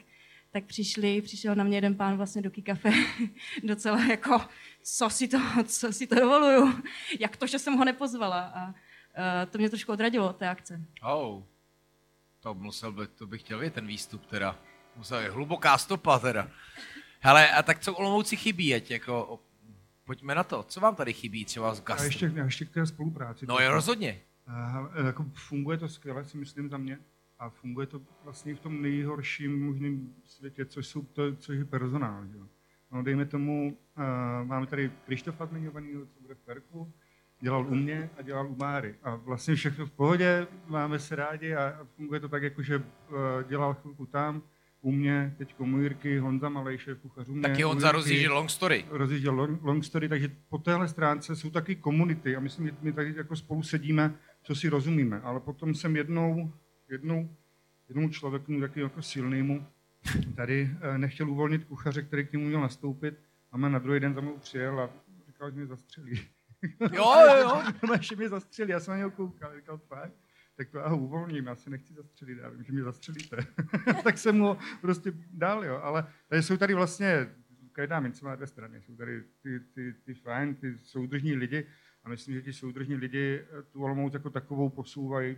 tak přišli, přišel na mě jeden pán vlastně do kafe, docela jako, co si to, co si to dovoluju, jak to, že jsem ho nepozvala. A uh, to mě trošku odradilo od té akce. Oh. To musel by, to bych chtěl vědět, ten výstup teda. Musel je hluboká stopa teda. Hele, a tak co Olomouci chybí, ať jako, pojďme na to. Co vám tady chybí třeba z A gastro? ještě, a ještě k té spolupráci. No jo, rozhodně. A, jako funguje to skvěle, si myslím za mě. A funguje to vlastně v tom nejhorším možném světě, což, jsou to, což je personál. Že? No, dejme tomu, uh, máme tady Krištofa zmiňovanýho, co bude v Perku, dělal u mě a dělal u Máry. A vlastně všechno v pohodě, máme se rádi a, funguje to tak, jako že uh, dělal chvilku tam, u mě, teď u Jirky, Honza Malej, šéf kuchařů mě. Taky Honza rozjížděl long story. rozjížděl long, long story, takže po téhle stránce jsou taky komunity a myslím, že my tady jako spolu sedíme, co si rozumíme, ale potom jsem jednou, jednou jednomu člověku, taky jako silnému, tady eh, nechtěl uvolnit kuchaře, který k němu měl nastoupit a na druhý den za mnou přijel a říkal, že mě zastřelí. Jo, jo, jo. Že mě zastřelí, já jsem na něho koukal, říkal, fakt, tak to já ho uvolním, já se nechci zastřelit, já vím, že mě zastřelíte. tak jsem mu ho prostě dal, jo, ale tady jsou tady vlastně, každá mince má dvě strany, jsou tady ty, ty, ty fajn, ty soudržní lidi a myslím, že ti soudržní lidi eh, tu Olomouc jako takovou posouvají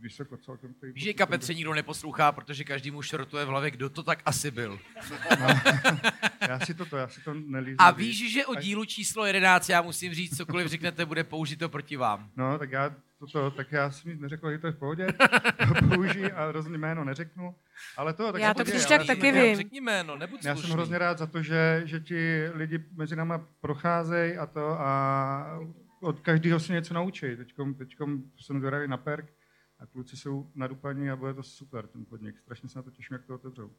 vysoko celkem. Tady Víš, že kapetře nikdo neposlouchá, protože každý mu šrotuje v hlavě, kdo to tak asi byl. Já si to, to já si to nelízu. A víš, že o dílu číslo 11 já musím říct, cokoliv řeknete, bude použito proti vám. No, tak já, to, to, tak já jsem nic neřekl, že to je v pohodě, použij a rozhodně jméno neřeknu, ale to, tak Já to příště já- tak taky vím. Řekni jméno, nebuď Já jsem slušný. hrozně rád za to, že, že ti lidi mezi náma procházejí a to a od každého se něco naučí. Teďkom, teďkom jsem zvědavý na perk a kluci jsou nadupaní a bude to super, ten podnik. Strašně se na to těším, jak to otevřou.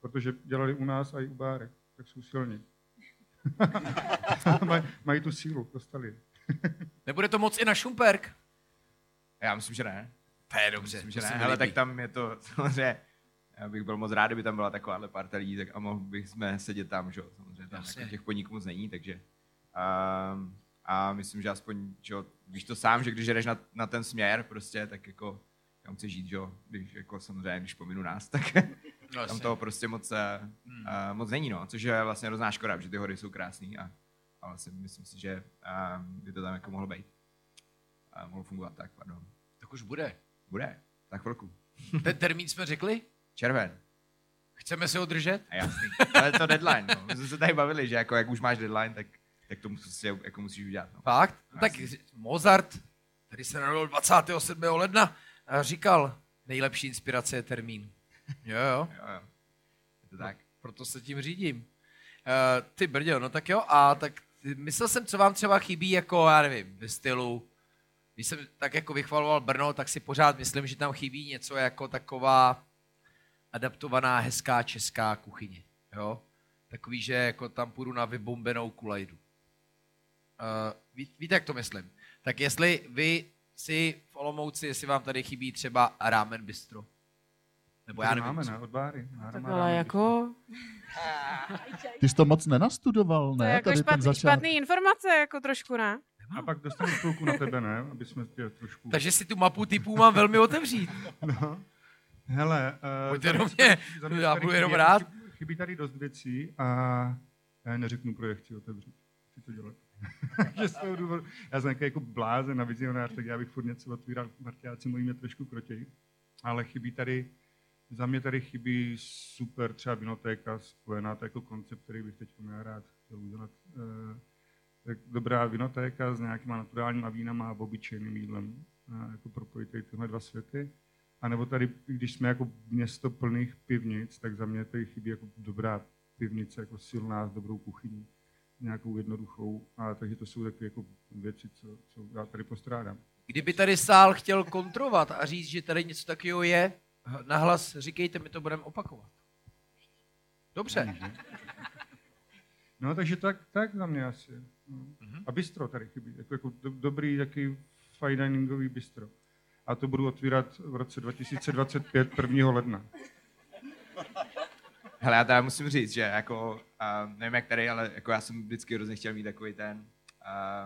Protože dělali u nás a i u bárek, tak jsou silní. Maj, mají tu sílu, dostali. Nebude to moc i na Šumperk? Já myslím, že ne. To je dobře. Myslím, že ne. líbí. tak tam je to samozřejmě, já bych byl moc rád, kdyby tam byla takováhle parta lidí, tak a mohl bych jsme sedět tam, že jo, samozřejmě tam jako těch podniků moc není, takže um, a myslím, že aspoň, že jo, víš to sám, že když jdeš na, na ten směr prostě, tak jako tam chceš žít, že jo, když jako samozřejmě, když pominu nás, tak No, tam toho prostě moc, uh, uh, moc není, no, což je vlastně hrozná škoda, že ty hory jsou krásný a, a vlastně myslím si, že uh, by to tam jako mohlo být. Uh, mohlo fungovat tak, pardon. Tak už bude. Bude, tak chvilku. Ten termín jsme řekli? Červen. Chceme si ho držet? A jasný. Ale to deadline, no. My jsme se tady bavili, že jako jak už máš deadline, tak, tak to musíš, jako musíš udělat. No. Fakt? No, tak Jasně. Mozart, který se narodil 27. ledna, a říkal, nejlepší inspirace je termín. Jo, jo. Jo, jo. Je to tak. Proto se tím řídím. Uh, ty brďo, no tak jo, a tak myslel jsem, co vám třeba chybí, jako, já nevím, ve stylu, když jsem tak jako vychvaloval Brno, tak si pořád myslím, že tam chybí něco jako taková adaptovaná hezká česká kuchyně, jo? Takový, že jako tam půjdu na vybombenou kulajdu. Uh, ví, víte, jak to myslím? Tak jestli vy si v Olomouci, jestli vám tady chybí třeba ramen bistro, nebo já nevím, máme, ne, od Báry. Tak ale jako, Ty jsi to moc nenastudoval, to je ne? jako Tady ten špatný, začátek. špatný informace, jako trošku, ne? A pak dostanu chvilku na tebe, ne? Aby jsme tě trošku... Takže si tu mapu typů mám velmi otevřít. No. Hele, uh, Pojďte do mě, já budu jenom rád. Chybí, chybí tady dost věcí a já neřeknu, proč je chci otevřít. Chci to dělat. že z toho důvodu, já jsem jako blázen a vizionář, tak já bych furt něco otvíral, marťáci mojí mě trošku krotěj. Ale chybí tady, za mě tady chybí super třeba vinotéka spojená, to jako koncept, který bych teď měl rád chtěl udělat. Eh, tak dobrá vinotéka s nějakýma naturálníma vínama a obyčejným jídlem. A jako propojit tady tyhle dva světy. A nebo tady, když jsme jako město plných pivnic, tak za mě tady chybí jako dobrá pivnice, jako silná, s dobrou kuchyní, nějakou jednoduchou. A takže to jsou takové jako věci, co, co já tady postrádám. Kdyby tady sál chtěl kontrovat a říct, že tady něco takového je, nahlas říkejte, my to budeme opakovat. Dobře. No, takže tak, tak za mě asi. No. A bistro tady chybí, jako, jako do, dobrý taky fine diningový bistro. A to budu otvírat v roce 2025, 1. ledna. Hele, já teda musím říct, že jako, uh, nevím jak tady, ale jako já jsem vždycky hrozně chtěl mít takový ten,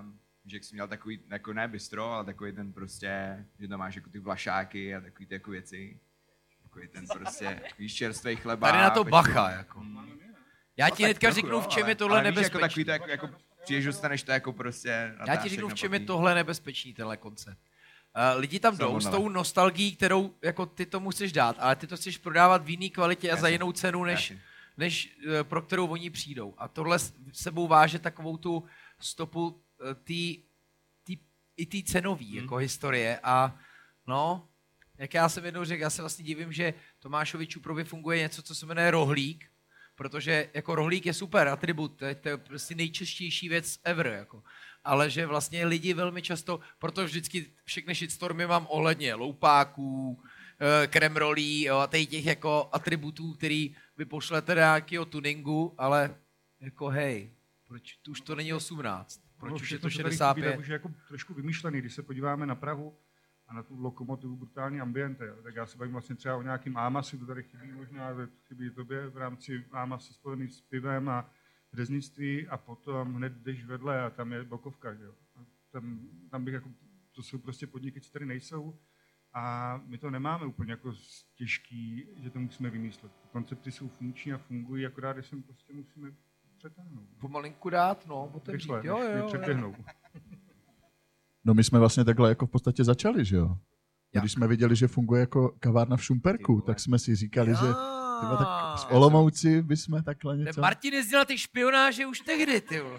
uh, že jak jsi měl takový, jako ne bistro, ale takový ten prostě, že tam máš jako ty vlašáky a takový ty jako věci. Takový ten prostě, víš, čerstvý chleba. Tady na to bacha, jako. Já No, ti tak hnedka řeknu, jo, v čem ale- je tohle ale víš, jako nebezpečný. takový to, jako, jako přijdeš, dostaneš to jako prostě Já ti řeknu, v čem je tohle nebezpečný, tenhle koncept. Lidi tam jdou s tou nostalgií, kterou jako ty to musíš dát, ale ty to chceš prodávat v jiný kvalitě a za jinou cenu, než, Jasně. než eh, pro kterou oni přijdou. A tohle s sebou váže takovou tu stopu eh, tý, tý, i té cenové Hmm. jako historie. A no, jak já jsem jednou řekl, já se vlastně divím, že Tomášovi Čuprovi funguje něco, co se jmenuje rohlík, protože jako rohlík je super atribut, to je, to je prostě nejčastější věc ever, jako. Ale že vlastně lidi velmi často, proto vždycky všechny shitstormy mám ohledně loupáků, eh, kremrolí jo, a těch jako atributů, který vy pošlete do nějakého tuningu, ale jako hej, proč tu už to není 18, proč No, už je to co tady chybí, 65? Tak už je jako trošku vymyšlený, když se podíváme na Prahu a na tu lokomotivu brutální ambiente. Tak já se bavím vlastně třeba o nějakým ámasu, to tady chybí možná, chybí tobě v rámci ámasu spojený s pivem a řeznictví a potom hned jdeš vedle a tam je bokovka. Že jo. A tam, tam bych jako, to jsou prostě podniky, co tady nejsou a my to nemáme úplně jako těžký, že to musíme vymyslet. Ty koncepty jsou funkční a fungují, akorát, že sem prostě musíme přetáhnout. Pomalinku dát, no, otevřít. Rychle, Jo, jo. No my jsme vlastně takhle jako v podstatě začali, že jo? Jak? Když jsme viděli, že funguje jako kavárna v Šumperku, tak jsme si říkali, že tyba, tak z Olomouci bychom takhle Ten něco... Martin jezdil na ty špionáže už tehdy, ty.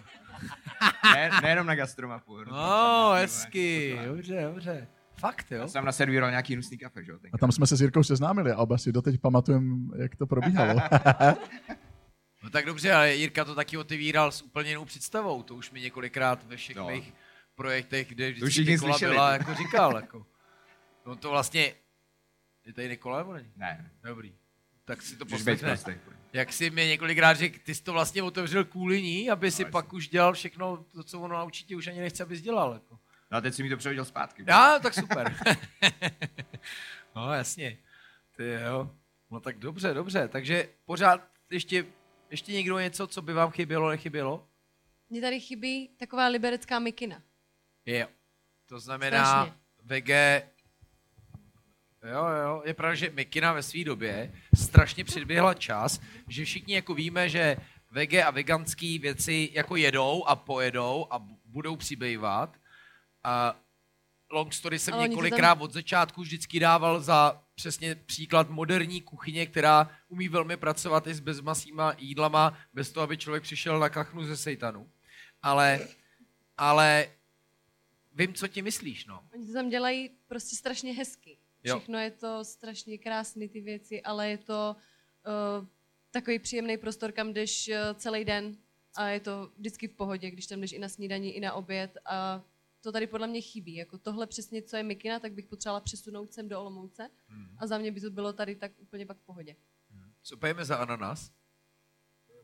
Ne, nejenom na gastromapu. No, hezky, dobře, dobře. Fakt, jo? Já jsem naservíroval nějaký hnusný kafe, že jo? A tam jsme se s Jirkou seznámili a oba si doteď pamatujeme, jak to probíhalo. No tak dobře, ale Jirka to taky otevíral s úplně jinou představou. To už mi několikrát ve všech No. mých projektech, kde vždycky Nikola slyšeli. byla, jako říkal. Jako. No to vlastně... Je tady Nikola nebo není? Ne, Dobrý. Tak si to poslechne. Jak si mi několikrát řekl, ty jsi to vlastně otevřel kvůli ní, aby si No, pak už dělal všechno, to, co ono určitě už ani nechce, abys dělal. Jako. No a teď si mi to přehodil zpátky. Já, tak super. no jasně. Ty jo. No tak dobře, dobře. Takže pořád ještě, ještě někdo něco, co by vám chybělo, nechybělo? Mně tady chybí taková liberecká mikina. Jo. To znamená Strašně. VG... Jo, jo, je pravda, že Mikina ve své době strašně předběhla čas, že všichni jako víme, že VG a veganské věci jako jedou a pojedou a bu- budou přibývat. A Long Story jsem Ale několikrát tam- od začátku vždycky dával za přesně příklad moderní kuchyně, která umí velmi pracovat i s bezmasýma jídlama, bez toho, aby člověk přišel na kachnu ze sejtanu. Ale, ale vím, co ti myslíš, no. Oni to tam dělají prostě strašně hezky. Jo. Všechno je to strašně krásný ty věci, ale je to uh, takový příjemný prostor, kam jdeš uh, celý den a je to vždycky v pohodě, když tam jdeš i na snídaní, i na oběd a to tady podle mě chybí. Jako tohle přesně, co je Mikina, tak bych potřebovala přesunout sem do Olomouce a za mě by to bylo tady tak úplně pak v pohodě. Co pijeme za ananas?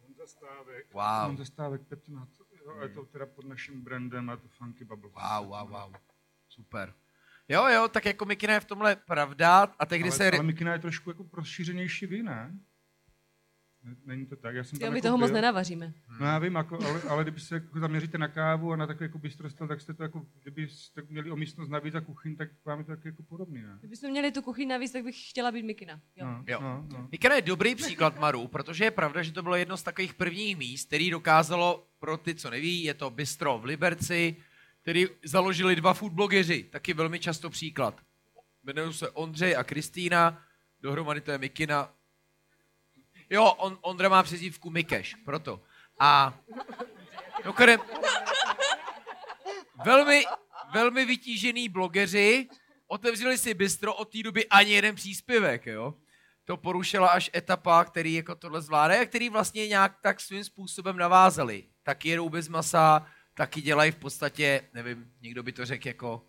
Honza Stávek. Wow. Honza Stávek Petnat. Jo, a je to teda pod naším brandem a to Funky Bubble. Wow, wow, wow. Super. Jo, jo, tak jako Mikina je v tomhle pravda a tehdy ale, se... ale Mikina je trošku jako rozšířenější vy, ne? Ne- Není to tak? Já jsem Jo, tam my jako toho moc byl. nenavaříme. No já vím, jako, ale, ale kdyby se jako zaměříte na kávu a na takový jako bystrostyl, tak jste to jako, kdybyste měli o místnost navíc a kuchyň, tak vám je to taky jako podobný, ne? Kdybychom měli tu kuchyň navíc, tak bych chtěla být Mikina. Jo. No, Jo. No, no. Mikina je dobrý příklad Maru, protože je pravda, že to bylo jedno z takových prvních míst, který dokázalo, pro ty, co neví, je to bistro v Liberci, který založili dva food blogeři, taky velmi často příklad. Jmenují se Ondřej a Kristýna, dohromady to je Mikina. Jo, on, Ondra má přezdívku Mikeš, proto. A mimochodem, velmi, velmi vytížený blogeři otevřeli si bistro od té doby ani jeden příspěvek, jo. To porušila až etapa, který jako tohle zvládají a který vlastně nějak tak svým způsobem navázali. Taky jedou bez masa, taky dělají v podstatě, nevím, někdo by to řekl jako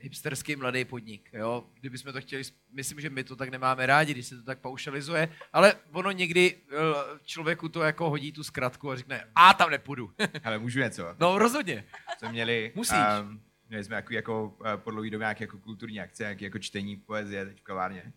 hipsterský mladý podnik, jo. Kdybychom to chtěli, myslím, že my to tak nemáme rádi, když se to tak paušalizuje, ale ono někdy eh, člověku to jako hodí tu zkratku a řekne, a tam nepůjdu. Ale můžu něco. no rozhodně. jsme měli, Musíš. Um, měli jsme jako, jako uh, po dlouhý době nějaké jako kulturní akce, nějaké jako čtení poezie teď v kavárně.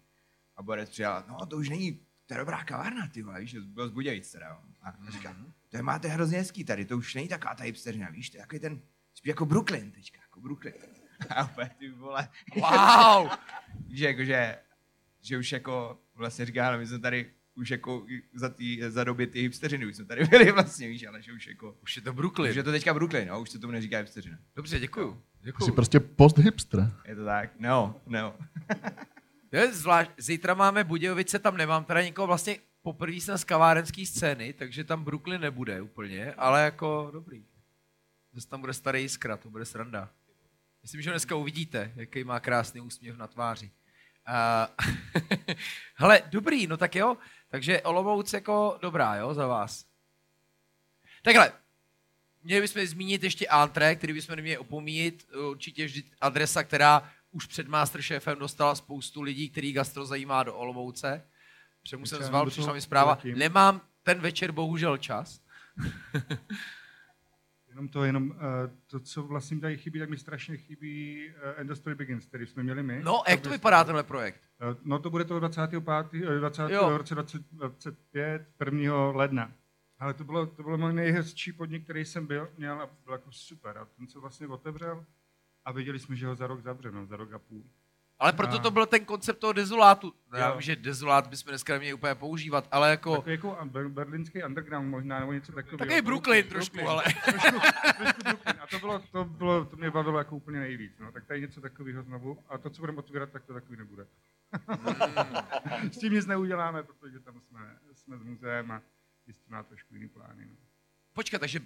A Borec přijal, no to už není, to je dobrá kavárna, ty vole, víš, byl z Budějic teda. A říká, to je máte hrozně hezký tady, to už není taková ta hipsterina, víš, to je jako ten, spíš jako Brooklyn teďka, jako Brooklyn. A úplně ty vole, Wow. že jakože, že už jako vlastně říká, ale my jsme tady už jako za, tý, za doby ty hipsteřiny, už jsme tady byli vlastně, víš, ale že už jako, Už je to Brooklyn. už je to teďka Brooklyn, no, už se tomu neříká hipsteřina. Dobře, děkuju. Jsi děkuju. prostě post-hipster. Je to tak? No, no. Je zvlášť, zítra máme Budějovice, tam nemám teda nikoho vlastně poprvé jsem z kavárenské scény, takže tam Brooklyn nebude úplně, ale jako dobrý. Zase tam bude starý jiskra, to bude sranda. Myslím, že ho dneska uvidíte, jaký má krásný úsměv na tváři. Uh, hele, dobrý, no tak jo, takže Olomouc jako dobrá, jo, za vás. Takhle, měli bychom zmínit ještě Antre, který bychom neměli opomínit, určitě vždy adresa, která už před Masterchefem dostala spoustu lidí, který gastro zajímá do Olomouce. Přemu jsem zval, přišla mi zpráva, vletím. nemám ten večer bohužel čas. Jenom to, jenom uh, to, co vlastně tady chybí, tak mi strašně chybí uh, End of Story Begins, který jsme měli my. No, jak to vypadá tenhle projekt? Uh, no to bude toho 25. eh, 20. Jo. roce 2025, 1. ledna. Ale to bylo, to bylo můj nejhezčí podnik, který jsem byl, měl a byl jako super. A ten se vlastně otevřel a věděli jsme, že ho za rok zavřeme, za rok a půl. Ale proto to byl ten koncept toho dezolátu. Já vím, že dezolát bychom dneska neměli úplně používat, ale jako... Takový jako ber- berlínský underground možná, nebo něco takového. Takový Brooklyn trošku, ale- Trošku, trošku Brooklyn. A to bylo, to bylo, to mě bavilo jako úplně nejvíc. No. Tak tady něco takového znovu. A to, co budeme otvírat, tak to takový nebude. S tím nic neuděláme, protože tam jsme, jsme s muzeem a jistě má trošku jiný plány. No. Počkej, takže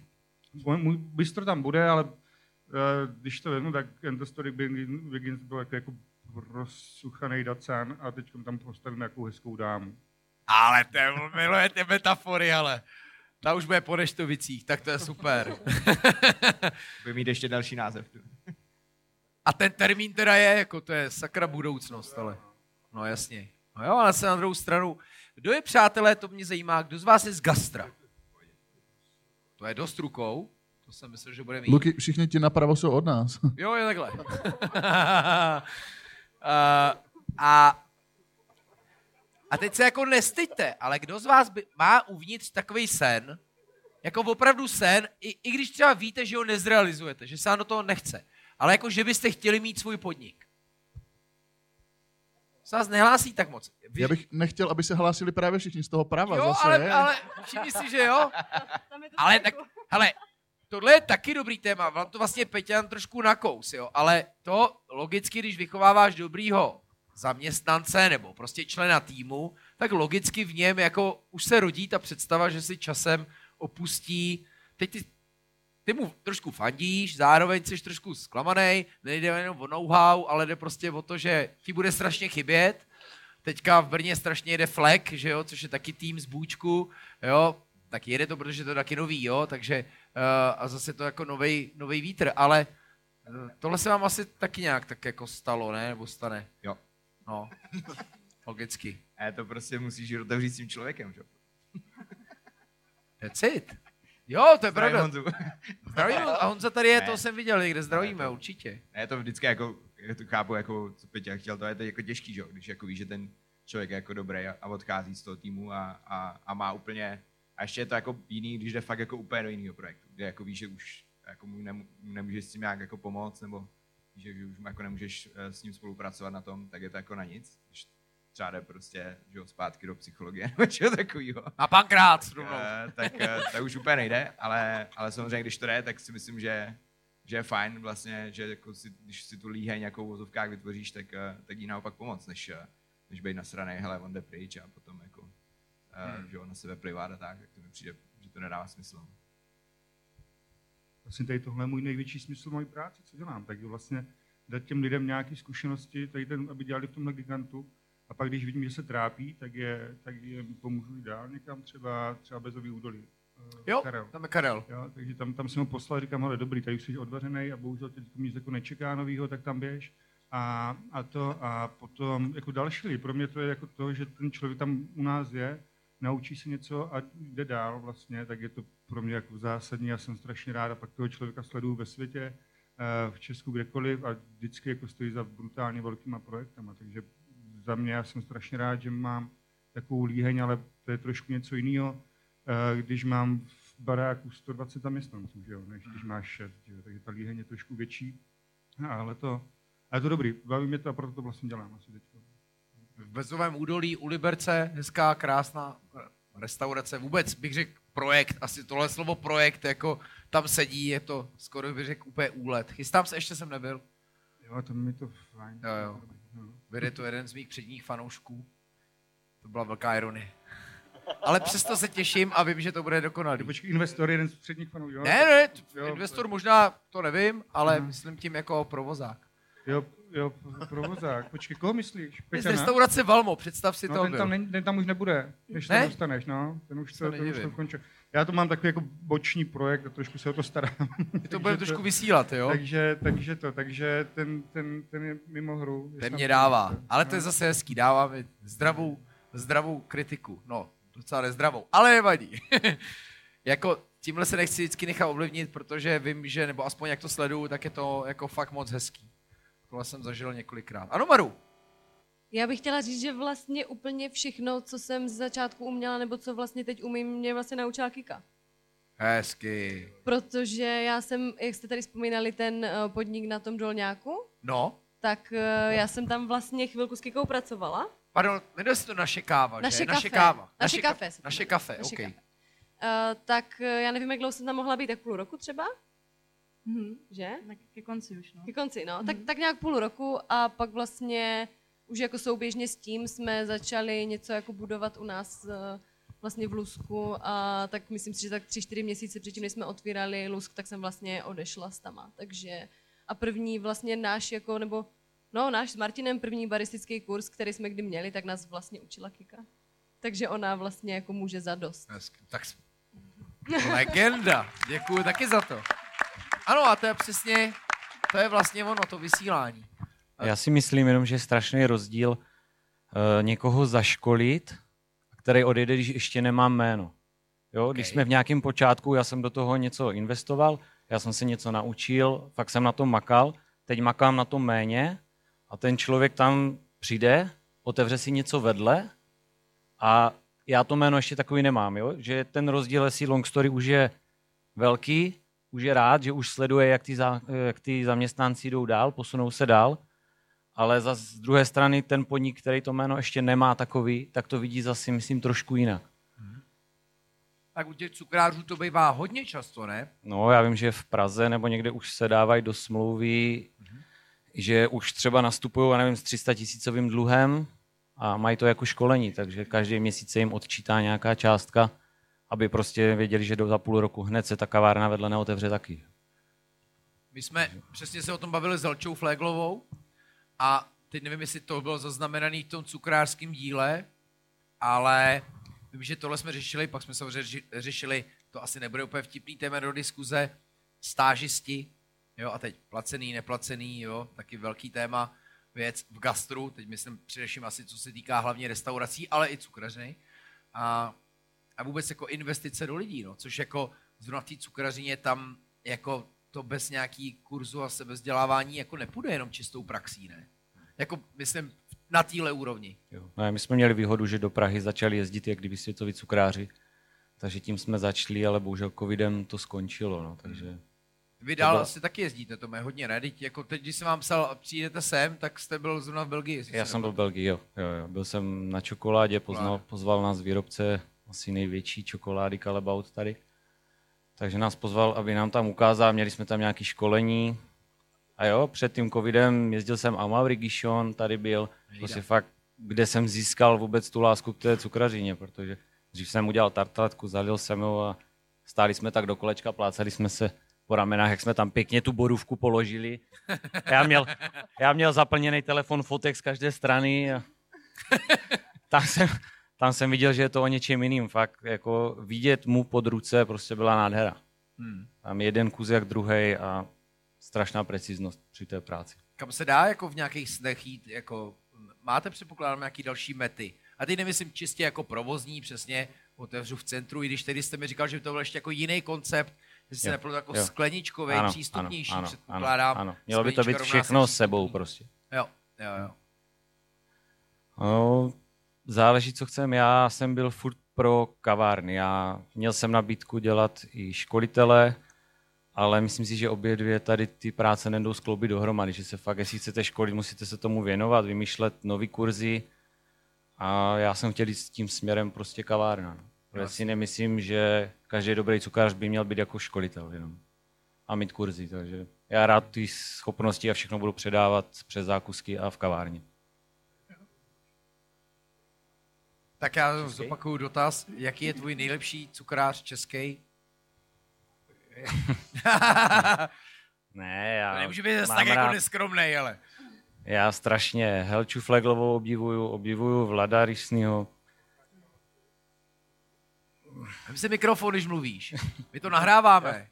Můj, můj bistro tam bude, ale uh, když to vezmu, tak End of Story Begins Begins byl jako, jako rozsuchaný dacán a teď tam postavíme nějakou hezkou dámu. Ale to milujete metafory, ale ta už bude po Neštovicích, tak to je super. Bude mít ještě další název. tu. A ten termín teda je, jako to je sakra budoucnost, ale. No jasně. No jo, ale se na druhou stranu, kdo je přátelé, to mě zajímá, kdo z vás je z gastra? To je dost rukou, to jsem myslel, že bude mít. Luky, všichni ti napravo jsou od nás. Jo, je takhle. a, a, a teď se jako nestyďte, ale kdo z vás by, má uvnitř takový sen, jako opravdu sen, i, i když třeba víte, že ho nezrealizujete, že se vám do toho nechce, ale jako, že byste chtěli mít svůj podnik. Se vás nehlásí tak moc. Vy, Já bych nechtěl, aby se hlásili právě všichni z toho prava jo, zase. ale, ale všimni si, že jo. Ale tak, hele, tohle je taky dobrý téma, vám to vlastně Peťan trošku nakous, jo, ale to logicky, když vychováváš dobrýho zaměstnance nebo prostě člena týmu, tak logicky v něm jako už se rodí ta představa, že si časem opustí, teď ty, ty mu trošku fandíš, zároveň jsi trošku zklamaný, nejde jenom o know-how, ale jde prostě o to, že ti bude strašně chybět, teďka v Brně strašně jede Flek, že jo, což je taky tým z Bůčku, jo, tak jede to, protože to je taky nový, jo, takže a zase to jako novej vítr, ale uh, tohle se vám asi taky nějak tak jako stalo, ne, nebo stane? Jo. No, logicky. A to prostě musíš otevřít s tím člověkem, že? That's it. Jo, to je Zdravím pravda. Honzu. Zdravím, a Honza tady je, Ne. to jsem viděl někde, zdravíme, Ne, to- určitě. Ne, to vždycky jako, já to chápu, jako, co Peťa chtěl, to je to jako těžký, že? když jako víš, že ten člověk je jako dobrý a, a odchází z toho týmu a, a, a, má úplně, a ještě je to jako jiný, když jde fakt jako úplně do jiného projektu, kde jako víš, že už jako mu nemů- nemůžeš s tím nějak jako pomoct, nebo víš, že už jako nemůžeš eh, s ním spolupracovat na tom, tak je to jako na nic. Když třeba jde prostě že jo, zpátky do psychologie nebo čeho takového. A pankrát rovnou. Eh, tak eh, to už úplně nejde, ale, ale samozřejmě, když to jde, tak si myslím, že, že je fajn vlastně, že jako si, když si tu líheň nějakou v vozovkách vytvoříš, tak, tak jí naopak pomoct, než, než být nasranej, hele, on jde pryč a potom jako, hmm. že on na sebe plivat a tak, tak to mi přijde, že to nedává smysl. Vlastně tady tohle je můj největší smysl mojí práce, co dělám. Tak vlastně dát těm lidem nějaké zkušenosti, tady ten, aby dělali v tomhle gigantu. A pak, když vidím, že se trápí, tak je, tak je pomůžu jít dál někam třeba, třeba bezový údolí. Eh, Jo, Karel. tam je Karel. Jo, takže tam, tam jsem ho poslal, říkám, hele, dobrý, tady už jsi odvařený a bohužel teď nic jako nečeká novýho, tak tam běž. A, a, to, a potom jako další lidi, pro mě to je jako to, že ten člověk tam u nás je, naučí se něco a jde dál vlastně, tak je to pro mě jako zásadní, já jsem strašně rád a pak toho člověka sleduju ve světě, eh, v Česku kdekoliv a vždycky jako stojí za brutálně velkýma projektama, takže za mě já jsem strašně rád, že mám takovou líheň, ale to je trošku něco jiného, eh, když mám v baráku 120 zaměstnanců, že jo, než když máš 6, že jo, takže ta líheň je trošku větší, ale to, ale to dobrý, baví mě to a proto to vlastně dělám asi teď. V Bezovém údolí u Liberce, hezká, krásná restaurace, vůbec bych řekl projekt, asi tohle slovo projekt, jako tam sedí, je to skoro bych řekl úplně úlet. Chystám se, ještě jsem nebyl, Jo, to mi to fajn. Jo, jo. Vede to jeden z mých předních fanoušků, to byla velká ironie. Ale přesto se těším a vím, že to bude dokonalý. Počkej, investor, jeden z předních fanů, jo? Ne, ne, Jo, investor možná, to nevím, ale Mhm. myslím tím jako provozák. Jo, jo, provozák. Počkej, koho myslíš? Je z restaurace Valmo, představ si No, to ten, byl. tam, není- ten tam už nebude, než Ne? se dostaneš, no. Ten už Se to, ten už to končil. Já to mám takový jako boční projekt a trošku se o to starám. Ty to bude trošku vysílat, jo? Takže, takže to, takže ten, ten, ten je mimo hru. Ten tam- mě dává. Ale to je No. zase hezký, dává mi zdravou, zdravou kritiku. No, docela nezdravou, ale nevadí. jako tímhle se nechci vždycky nechat ovlivnit, protože vím, že, nebo aspoň jak to sleduju, tak je to jako fakt moc hezký. Tohle jsem zažil několikrát. Ano, Maru, Já bych chtěla říct, že vlastně úplně všechno, co jsem z začátku uměla, nebo co vlastně teď umím, mě vlastně naučila Kika. hezky. Protože já jsem, jak jste tady vzpomínali, ten eh, podnik na tom dolňáku, No, tak eh, já jsem tam vlastně chvilku s Kikou pracovala. Pardon, jmenuje se to naše káva, Naše že? Naše kafe. káva. Naše ka- kafe Naše kafe, Naše OK. kafe. Uh, tak já nevím, jak dlouho jsem tam mohla být, tak půl roku třeba? Mhm. Že? Tak ke konci už, no. Ke konci, no. Tak, tak nějak půl roku a pak vlastně už jako souběžně s tím jsme začali něco jako budovat u nás eh, vlastně v Lusku a tak myslím si, že tak tři, čtyři měsíce předtím, než jsme otvírali Lusk, tak jsem vlastně odešla s tama. Takže a první vlastně náš jako, nebo no náš s Martinem první baristický kurz, který jsme kdy měli, tak nás vlastně učila Kika. Takže ona vlastně jako může zadost. Hezky. Tak legenda. Děkuji taky za to. Ano, a to je přesně, to je vlastně ono, to vysílání. Já si myslím jenom, že je strašný rozdíl uh, někoho zaškolit, který odejde, když ještě nemá jméno. Jo, když Ok. jsme v nějakém počátku, já jsem do toho něco investoval, já jsem se něco naučil, fakt jsem na tom makal, teď makám na tom méně a ten člověk tam přijde, otevře si něco vedle a já to jméno ještě takový nemám, jo? že ten rozdíl, jestli long story už je velký, už je rád, že už sleduje, jak ty, za, jak ty zaměstnanci jdou dál, posunou se dál, ale za z druhé strany ten podnik, který to jméno ještě nemá takový, tak to vidí zase, myslím, trošku jinak. Tak u těch cukrářů to bývá hodně často, ne? No, já vím, že v Praze nebo někde už se dávají do smlouvy, že už třeba nastupují, já nevím, s 300 tisícovým dluhem a mají to jako školení, takže každý měsíc se jim odčítá nějaká částka, aby prostě věděli, že do za půl roku hned se ta kavárna vedle neotevře taky. My jsme přesně se o tom bavili s Elčou Fléglovou a teď nevím, jestli to bylo zaznamenané v tom cukrářském díle, ale vím, že tohle jsme řešili, pak jsme samozřejmě řešili, to asi nebude úplně vtipný téma do diskuze, stážisti, jo, a teď placený, neplacený, jo, taky velký téma, věc v gastru, teď myslím především asi, co se týká hlavně restaurací, ale i cukrařny. A, a vůbec jako investice do lidí, no, což jako zrovna v té cukrařině tam jako to bez nějaký kurzu a sebezdělávání jako nepůjde jenom čistou praxí, ne? Jako myslím na téhle úrovni. Jo. No, my jsme měli výhodu, že do Prahy začali jezdit jak kdyby světoví cukráři, takže tím jsme začali, ale bohužel covidem to skončilo, no, takže... Vy To dál bylo- asi taky jezdíte, to je hodně, ne? Teď, jako teď, když jsem vám psal, přijdete sem, tak jste byl zrovna v Belgii. Já se jsem byl v. Belgii, jo. jo, jo. Byl jsem na čokoládě, poznal, pozval nás výrobce asi největší čokolády Calabout tady. Takže nás pozval, aby nám tam ukázal, měli jsme tam nějaké školení. A jo, před tím covidem jezdil jsem a Mauri Gishon tady byl. Prostě fakt, kde jsem získal vůbec tu lásku k té cukrařině, protože dřív jsem udělal tartaletku, zalil jsem ho a stáli jsme tak do kolečka, plácali jsme se po ramenách, jak jsme tam pěkně tu borůvku položili. Já měl, já měl zaplněný telefon fotek z každé strany a tam jsem, tam jsem viděl, že je to o něčem jiným. Fakt jako vidět mu pod ruce prostě byla nádhera. Hmm. Tam jeden kus jak druhý a strašná preciznost při té práci. Kam se dá jako v nějakých snech jít, jako máte předpokládám nějaký další mety? A teď nemyslím čistě jako provozní, přesně otevřu v centru, i když tedy jste mi říkal, že to byl ještě jako jiný koncept, že se neplo jako jo. skleničkový, Ano, přístupnější, ano, ano, předpokládám. ano, ano. Mělo by to být se všechno s přístupný. sebou prostě. Jo, jo, jo. No, záleží, co chcem. Já jsem byl furt pro kavárny. Já měl jsem nabídku dělat i školitele, ale myslím si, že obě dvě tady ty práce nejdou skloubit dohromady, že se fakt, jestli chcete školit, musíte se tomu věnovat, vymýšlet nový kurzy a já jsem chtěl jít s tím směrem prostě kavárna. no. Protože si nemyslím, že každý dobrý cukář by měl být jako školitel jenom a mít kurzy, takže já rád ty schopnosti a všechno budu předávat přes zákusky a v kavárně. Tak já zopakuju dotaz. Jaký je tvůj nejlepší cukrář český? Ne, já To nemůže být zase tak jako rád- neskromnej, ale. Já strašně Helču Fleglovou obdivuju, obdivuju Vlada Rysnýho. Vem si mikrofon, když mluvíš. My to nahráváme.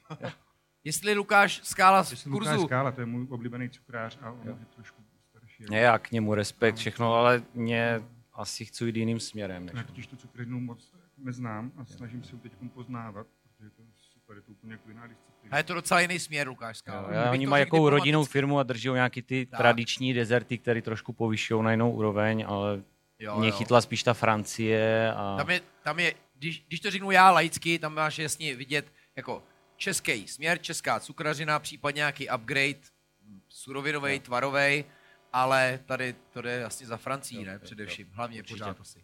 Jestli Lukáš Skála z Jestli Lukáš kurzu, Skála, to je můj oblíbený cukrář a on je trošku starší. Ne, já k němu respekt, všechno, ale mě asi chci jít jiným směrem. Než Já totiž tu cukrárnu moc neznám a snažím se ho teď poznávat, protože to je super, je to úplně jako jiná disciplína. a je to docela jiný směr, Lukáš oni mají jakou rodinnou firmu a drží nějaký ty Tak. tradiční dezerty, které trošku povyšují na jinou úroveň, ale Jo, mě jo. chytla spíš ta Francie a Tam je, tam je když, když to řeknu já laicky, tam máš jasně vidět jako český směr, česká cukrařina, případně nějaký upgrade, surovinový, tvarový, ale tady to jde asi za Francií, ne? Především, hlavně pořád asi.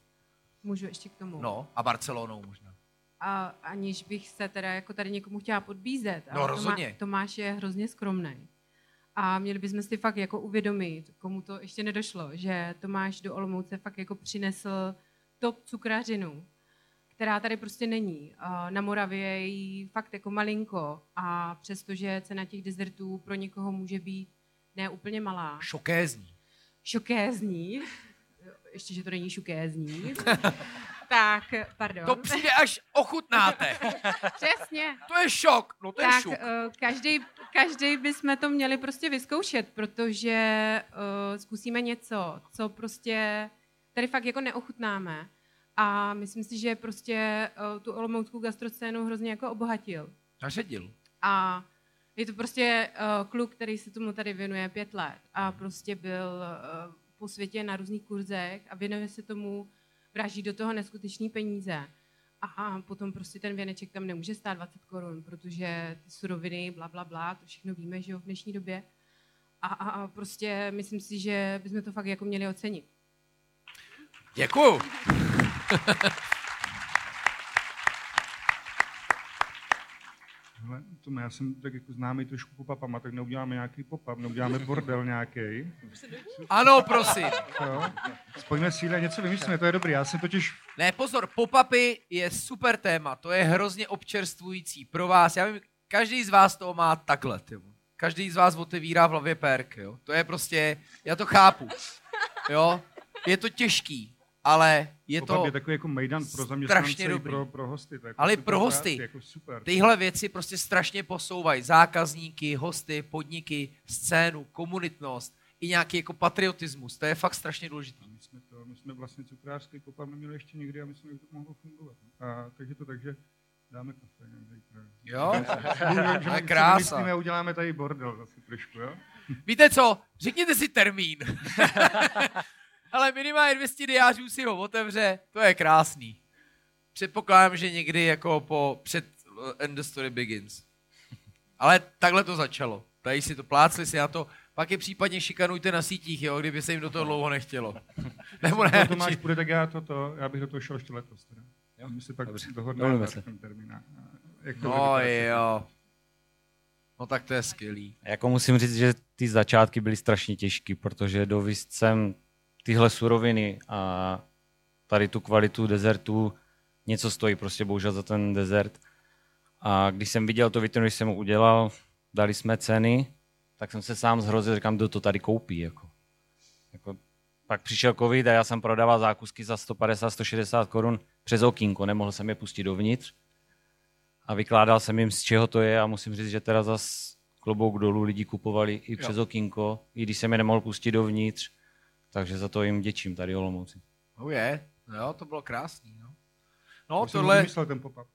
Můžu ještě k tomu. No, a Barcelonou možná. A aniž bych se teda jako tady někomu chtěla podbízet. No, ale rozhodně. Tomá, Tomáš je hrozně skromný. A měli bychom si fakt jako uvědomit, komu to ještě nedošlo, že Tomáš do Olomouce fakt jako přinesl top cukrařinu, která tady prostě není. A Na Moravě je jí fakt jako malinko a přestože cena těch dezertů pro někoho může být ne úplně malá, Šokézní. šokézní, ještě, že to není šukézní, tak, pardon. To přijde až ochutnáte. Přesně. To je šok. No to je tak šok. eh, každý, každý bychom to měli prostě vyzkoušet, protože uh, zkusíme něco, co prostě tady fakt jako neochutnáme. A myslím si, že prostě uh, tu olomouckou gastroscénu hrozně jako obohatil. Naředil. A je to prostě uh, kluk, který se tomu tady věnuje pět let a prostě byl uh, po světě na různých kurzech a věnuje se tomu, vraží do toho neskutečný peníze. A potom prostě ten věneček tam nemůže stát 20 korun, protože ty suroviny, bla, bla, bla, to všechno víme, že jo, v dnešní době. A, a, a prostě myslím si, že bychom to fakt jako měli ocenit. Děkuju. Hele, Tome, já jsem tak jako známý trošku popapama, tak neuděláme nějaký pop-up, neuděláme bordel nějaký. Ano, prosím. Jo? Spojíme síly a něco vymyslíme, to je dobrý. Já jsem totiž Ne, pozor, pop-upy je super téma, to je hrozně občerstvující pro vás. Já vím, každý z vás to má takhle, tyjo. Každý z vás otevírá v hlavě perk, jo. To je prostě, já to chápu, jo. Je to těžký, ale je to je takový jako mejdan pro strašně dobrý. pro, pro hosty. To je jako Ale pro hosty. Jako super. Tyhle věci prostě strašně posouvají zákazníky, hosty, podniky, scénu, komunitnost i nějaký jako patriotismus. To je fakt strašně důležité. My jsme, to, my jsme vlastně cukrářský pop neměli ještě nikdy a myslím, že to mohlo fungovat. A, takže to takže dáme kafe. Jo? To je krása. vymyslíme a uděláme tady bordel zase trošku, jo? Víte co? Řekněte si termín. Ale minimálně 200 diářů si ho otevře, to je krásný. Předpokládám, že někdy jako po před eh, End the Story Begins. Ale takhle to začalo. Tady si to plácli si na to, pak je případně šikanujte na sítích, jo, kdyby se jim do toho dlouho nechtělo. Nebo ne? Pokud Tomáš půjde, tak já, to, to, já bych do toho šel ještě letos. Teda. Jo? My si pak dohodneme na ten termín. Jak to No bude jo. No tak to je skvělý. Jako musím říct, že ty začátky byly strašně těžké, protože dovíst sem tyhle suroviny a tady tu kvalitu dezertu něco stojí prostě bohužel za ten dezert. A když jsem viděl to vitrinu, když jsem ho udělal, dali jsme ceny, tak jsem se sám zhrozil, říkám, kdo to tady koupí. Jako. Jako, pak přišel covid a já jsem prodával zákusky za 150-160 korun přes okýnko, nemohl jsem je pustit dovnitř. A vykládal jsem jim, z čeho to je a musím říct, že teda zas klobouk dolů lidi kupovali i přes okýnko, i když jsem je nemohl pustit dovnitř. Takže za to jim děčím tady Olomouci. Oh je. Jo, to bylo krásný. No, no Já jsem tohle... vymyslel ten pop-up.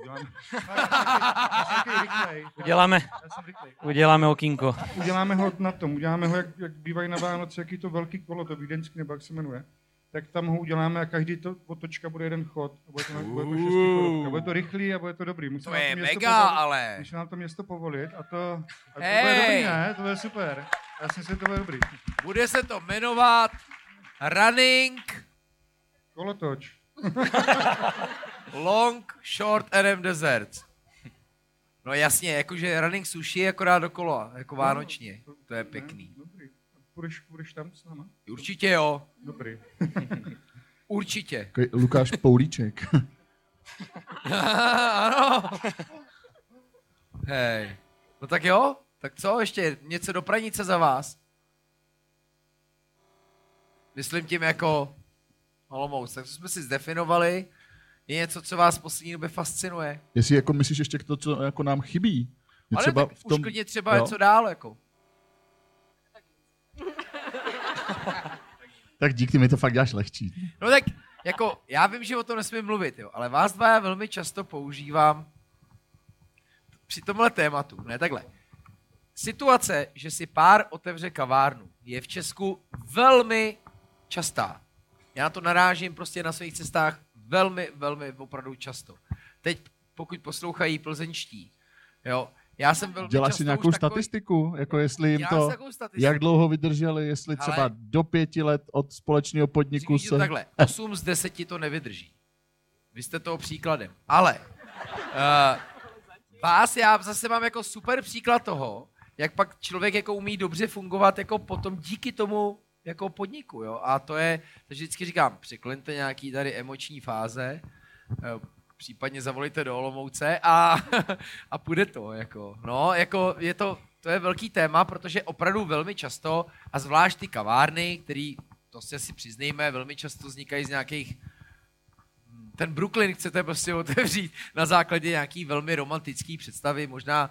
Uděláme, jsem. Uděláme, jsem rychlej. uděláme okýnko. uděláme ho na tom, uděláme ho, jak, jak bývají na Vánoce, jaký to velký kolo, to vídeňský, nebo jak se jmenuje. Tak tam ho uděláme a každý to otočka bude jeden chod. A bude to, na, bude to šestikorovka. Bude to rychlý a bude to dobrý. Musí To nám je město mega, povolit. ale... Musí nám to město povolit a to, a to Hej! bude dobrý, ne? To bude super. Já si myslím, že to bude dobrý. Bude se to jmenovat Running Kolotoč. Long Short RM Deserts. No jasně, jakože running sushi je akorát dokola, jako vánočně. To je pěkný. Ne, dobrý. Půjdeš, půjdeš tam s náma? Určitě jo, Dobrý. určitě. Lukáš Poulíček. ano. Hej. No tak jo, tak co, ještě něco do pranice za vás? Myslím tím jako Olomouc, tak to jsme si zdefinovali. Je něco, co vás poslední době fascinuje. Jestli jako myslíš ještě to, co jako nám chybí. Je Ale třeba tak v tom, už klidně třeba jo. něco dál, jako. Tak díky, mi to fakt děláš lehčí. No tak, jako, já vím, že o tom nesmím mluvit, jo, ale vás dva já velmi často používám při tomhle tématu, ne takhle. Situace, že si pár otevře kavárnu, je v Česku velmi častá. Já to narážím prostě na svých cestách velmi, velmi opravdu často. Teď, pokud poslouchají plzeňští, jo, Já jsem velmi Děláš si nějakou takový- statistiku, jako jestli jim to, jak dlouho vydrželi, jestli třeba Ale- do pěti let od společného podniku se... takhle, 8 z 10 to nevydrží. Vy jste toho příkladem. Ale uh, vás já zase mám jako super příklad toho, jak pak člověk jako umí dobře fungovat jako potom díky tomu jako podniku, jo. A to je, takže vždycky říkám, překleňte nějaký tady emoční fáze, eh, případně zavolejte do Olomouce a, a půjde to, jako. No, jako je to, to je velký téma, protože opravdu velmi často, a zvlášť ty kavárny, který, to si přiznejme, velmi často vznikají z nějakých ten Brooklyn chcete prostě otevřít na základě nějaký velmi romantický představy, možná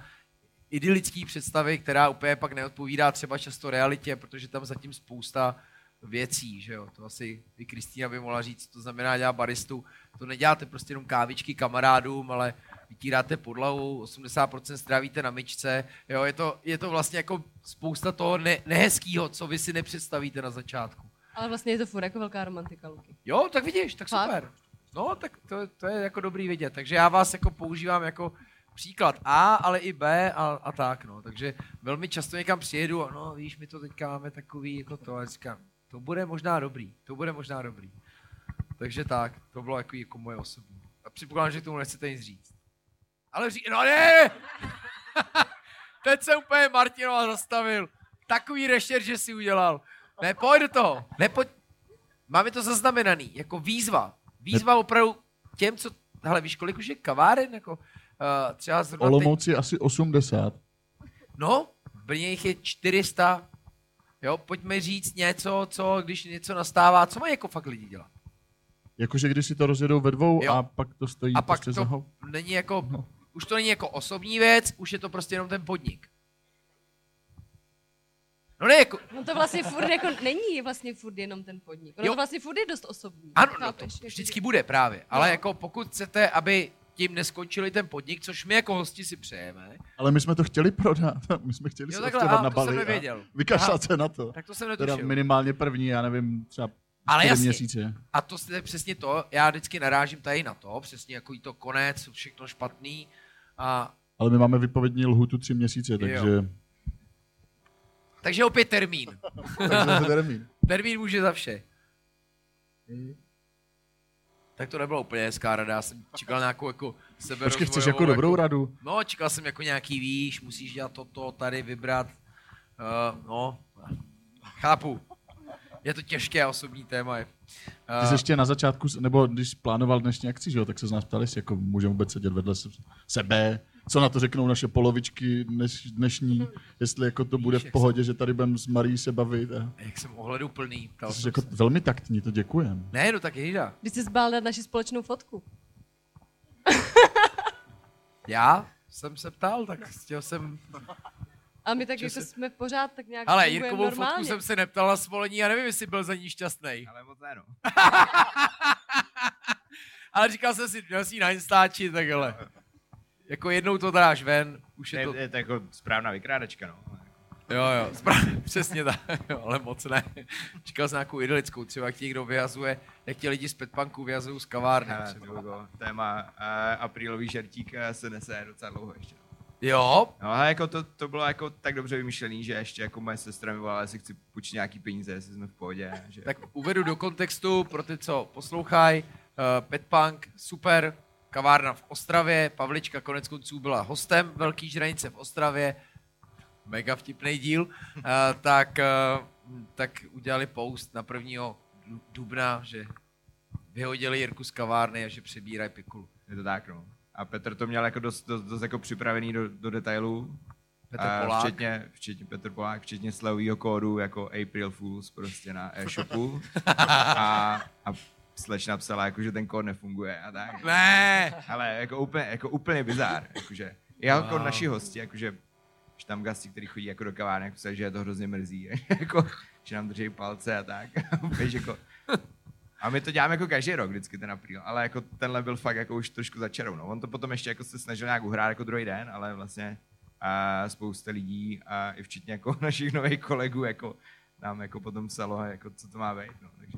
idylický představy, která úplně pak neodpovídá třeba často realitě, protože tam zatím spousta věcí, že jo. To asi i Kristýna by mohla říct, to znamená dělat baristu. To neděláte prostě jenom kávičky kamarádům, ale vytíráte podlahu, 80% strávíte na myčce, jo, je to, je to vlastně jako spousta toho ne, nehezkýho, co vy si nepředstavíte na začátku. Ale vlastně je to furt jako velká romantika, Luky. Jo, tak vidíš, tak Fakt? super. No, tak to, to je jako dobrý vidět. Takže já vás jako používám jako příklad A, ale i B a, a tak, no. Takže velmi často někam přijedu a no, víš, my to teďka máme takový jako to a říkám, to bude možná dobrý, to bude možná dobrý. Takže tak, to bylo jako, jako moje osobní. A předpokládám, že tomu nechcete nic říct. Ale ří... no ne! Teď se úplně Martinova zastavil. Takový rešer, že si udělal. Ne, pojď do toho. Nepojď. Máme to zaznamenaný, jako výzva. Výzva opravdu těm, co... Hele, víš, kolik už je kaváren? Jako, uh, třeba zrovna teď, Olomouci asi 80. No, v Brně jich je 400. Jo, pojďme říct něco, co, když něco nastává, co mají jako fakt lidi dělat. Jakože když si to rozjedou ve dvou Jo. a pak to stojí A pak prostě to za není jako, No. už to není jako osobní věc, už je to prostě jenom ten podnik. No ne, jako, No to vlastně furt jako není vlastně furt jenom ten podnik. Ono Jo. to vlastně furt je dost osobní. ano, no to vždycky bude právě, ale No. jako pokud chcete, aby tím neskončili ten podnik, což my jako hosti si přejeme, Ale my jsme to chtěli prodat. My jsme chtěli Jo, takhle, odstěhovat a na to Bali. jsem a nevěděl. Vykašlat se na to. tak to jsem Teda netušil. minimálně první, já nevím, třeba Ale jasně. měsíce. A to je přesně to, já vždycky narážím tady na to, přesně jako to konec, všechno špatný. A, Ale my máme vypovědní lhutu tři měsíce, takže... takže opět termín. takže to termín. Termín může za vše. Tak to nebylo úplně hezká rada, já jsem čekal nějakou jako sebe Počkej, chceš jako dobrou radu? No, čekal jsem jako nějaký výš, musíš dělat toto, tady vybrat. Uh, no, chápu. Je to těžké osobní téma. Je. Ty jsi ještě na začátku, nebo když plánoval dnešní akci, že jo, tak se z nás ptali, jestli jako můžeme vůbec sedět vedle se- sebe, co na to řeknou naše polovičky dneš, dnešní, jestli jako to bude v pohodě, že tady budeme s Marí se bavit. A... Jak jsem ohledu plný. jsi jsem jako se. velmi taktní, to děkujem. Ne, no tak jejda. Když jsi zbál dát naši společnou fotku. Já jsem se ptal, tak chtěl jsem... A my tak Že jako se- jsme pořád tak nějak Ale Jirkovou normálně. fotku jsem se neptal na svolení a nevím, jestli byl za ní šťastný. Ale moc ne, no. Ale říkal jsem si, měl si ji na Instači, tak hele. Jako jednou to dáš ven, už je Je to... je to jako správná vykrádačka, no. Jo, jo, správně, přesně tak, jo, ale moc ne. Čekal jsem nějakou idylickou, třeba jak ti někdo vyhazuje, jak ti lidi z petpunku vyhazují z kavárny. Hele, to bylo téma uh, aprílový žertík eh, se nese docela dlouho ještě. Jo, No ale jako to, to bylo jako tak dobře vymyšlený, že ještě jako moje sestra mi volala, jestli chci půjčit nějaký peníze, jestli jsme v pohodě. Že... tak uvedu do kontextu pro ty, co poslouchají. Uh, Petpunk, super, kavárna v Ostravě, Pavlička konec konců byla hostem Velký žranice v Ostravě, mega vtipný díl, uh, tak, uh, tak udělali post na 1. du- dubna, že vyhodili Jirku z kavárny a že přebírají pikulu. Je to tak, no. A Petr to měl jako dost, dost, dost jako připravený do, do detailů. Petr A Polák. Včetně, včetně Petr Polák, včetně slevového kódu jako April Fools prostě na e-shopu. a, a slečna psala, jako, že ten kód nefunguje a tak. Ne, Ale jako úplně, jako úplně bizár. Jakože, jako Wow. wow. naši hosti, jakože že tam gasti, který chodí jako do kavárny, jako se, že je to hrozně mrzí, jako, že nám drží palce a tak. Víš, jako, a my to děláme jako každý rok, vždycky ten apríl, ale jako tenhle byl fakt jako už trošku za čarou. No. On to potom ještě jako se snažil nějak uhrát jako druhý den, ale vlastně a spousta lidí a i včetně jako našich nových kolegů jako nám jako potom psalo, jako co to má být. No. Takže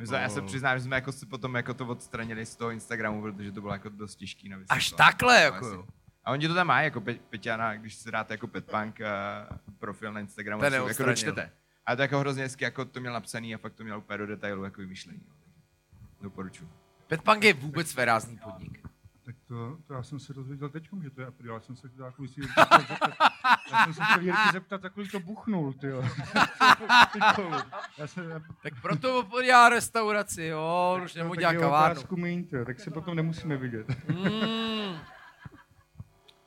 my jsme, já se přiznám, že jsme jako si potom jako to odstranili z toho Instagramu, protože to bylo jako dost těžký na až takhle, No, jako. A oni to tam mají, jako Pe- Peťana, když si dáte jako Petpunk uh, profil na Instagramu, Ten si jako dočtete. A to jako hrozně hezky, jako to měl napsaný a fakt to měl úplně do detailu jako vymyšlení. no. Doporučuji. Petpunk je vůbec svérázný podnik. Tak to, to já jsem se dozvěděl teď, že to je apríl. Já jsem se chtěl kvůli si. Já jsem se chtěl Jirky zeptat, za kolik to buchnul, ty já jsem, Tak proto dělá restauraci, jo, on už tak dělat je kavárnu. tak se potom nemusíme vidět. Mm.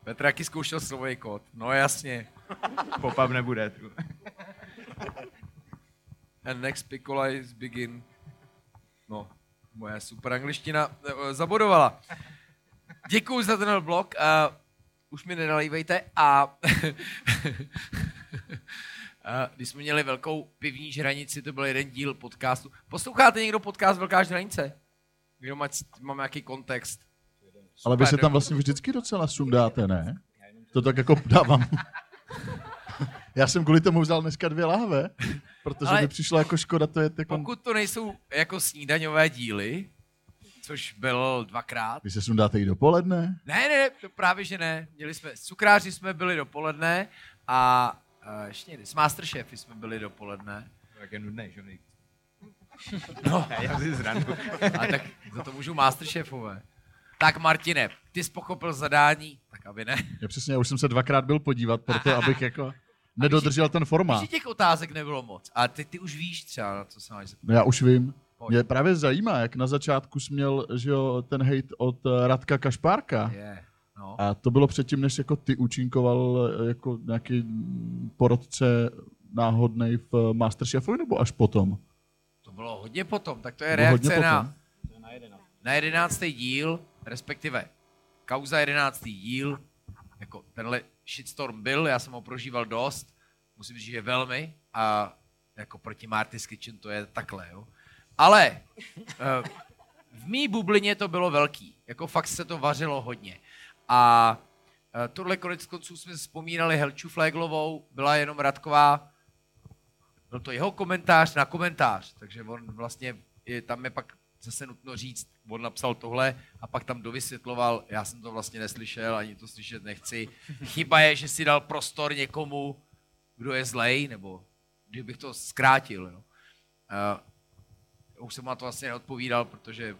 Petr jaký zkoušel slovový kód. No jasně. Pop-up nebude. tu. And next Piccola is begin. No, moje super angličtina eh, zabodovala. Děkuji za ten blog. Uh, už mi nenalívejte. A když jsme měli velkou pivní žranici, to byl jeden díl podcastu. Posloucháte někdo podcast Velká žranice? Jenom ať mám nějaký kontext. Ale vy se tam vlastně vždycky docela sundáte, ne? To tak jako dávám. Já jsem kvůli tomu vzal dneska dvě lahve, protože Ale- mi přišlo jako škoda to je jako... Pokud to nejsou jako snídaňové díly, což bylo dvakrát, Vy se sundáte i dopoledne? Ne, ne, to právě že ne. Měli jsme, s cukráři jsme byli dopoledne a uh, ještě někdy, s Masterchefy jsme byli dopoledne. Tak je nudný, že jo? No, Já si zrandu. a tak za to můžu Masterchefové. Tak Martine, ty jsi pochopil zadání, tak aby ne. Já přesně, já už jsem se dvakrát byl podívat, proto abych jako nedodržel ten formát. že těch otázek nebylo moc. A ty, ty už víš třeba, na co se máš zeptat. No já už vím. Mě právě zajímá, jak na začátku jsi měl že jo, ten hate od eh, Radka Kašpárka. Je, no. A to bylo předtím, než jako ty účinkoval eh, jako nějaký porodce náhodnej v eh, Masterchefovi, nebo až potom? To bylo hodně potom, tak to je To reakce na, na jedenáctý díl, respektive kauza jedenáctý díl, jako tenhle shitstorm byl, já jsem ho prožíval dost, musím říct, že velmi, a jako proti Marty's Kitchen to je takhle, jo. Ale eh, v mý bublině to bylo velký, jako fakt se to vařilo hodně. A eh, tohle konec konců jsme vzpomínali Helču Fléglovou, byla jenom Radková, byl to jeho komentář na komentář, takže on vlastně, tam je pak zase nutno říct, on napsal tohle a pak tam dovysvětloval, já jsem to vlastně neslyšel, ani to slyšet nechci. Chyba je, že si dal prostor někomu, kdo je zlej, nebo kdybych to zkrátil. Jo. Už jsem na to vlastně neodpovídal, protože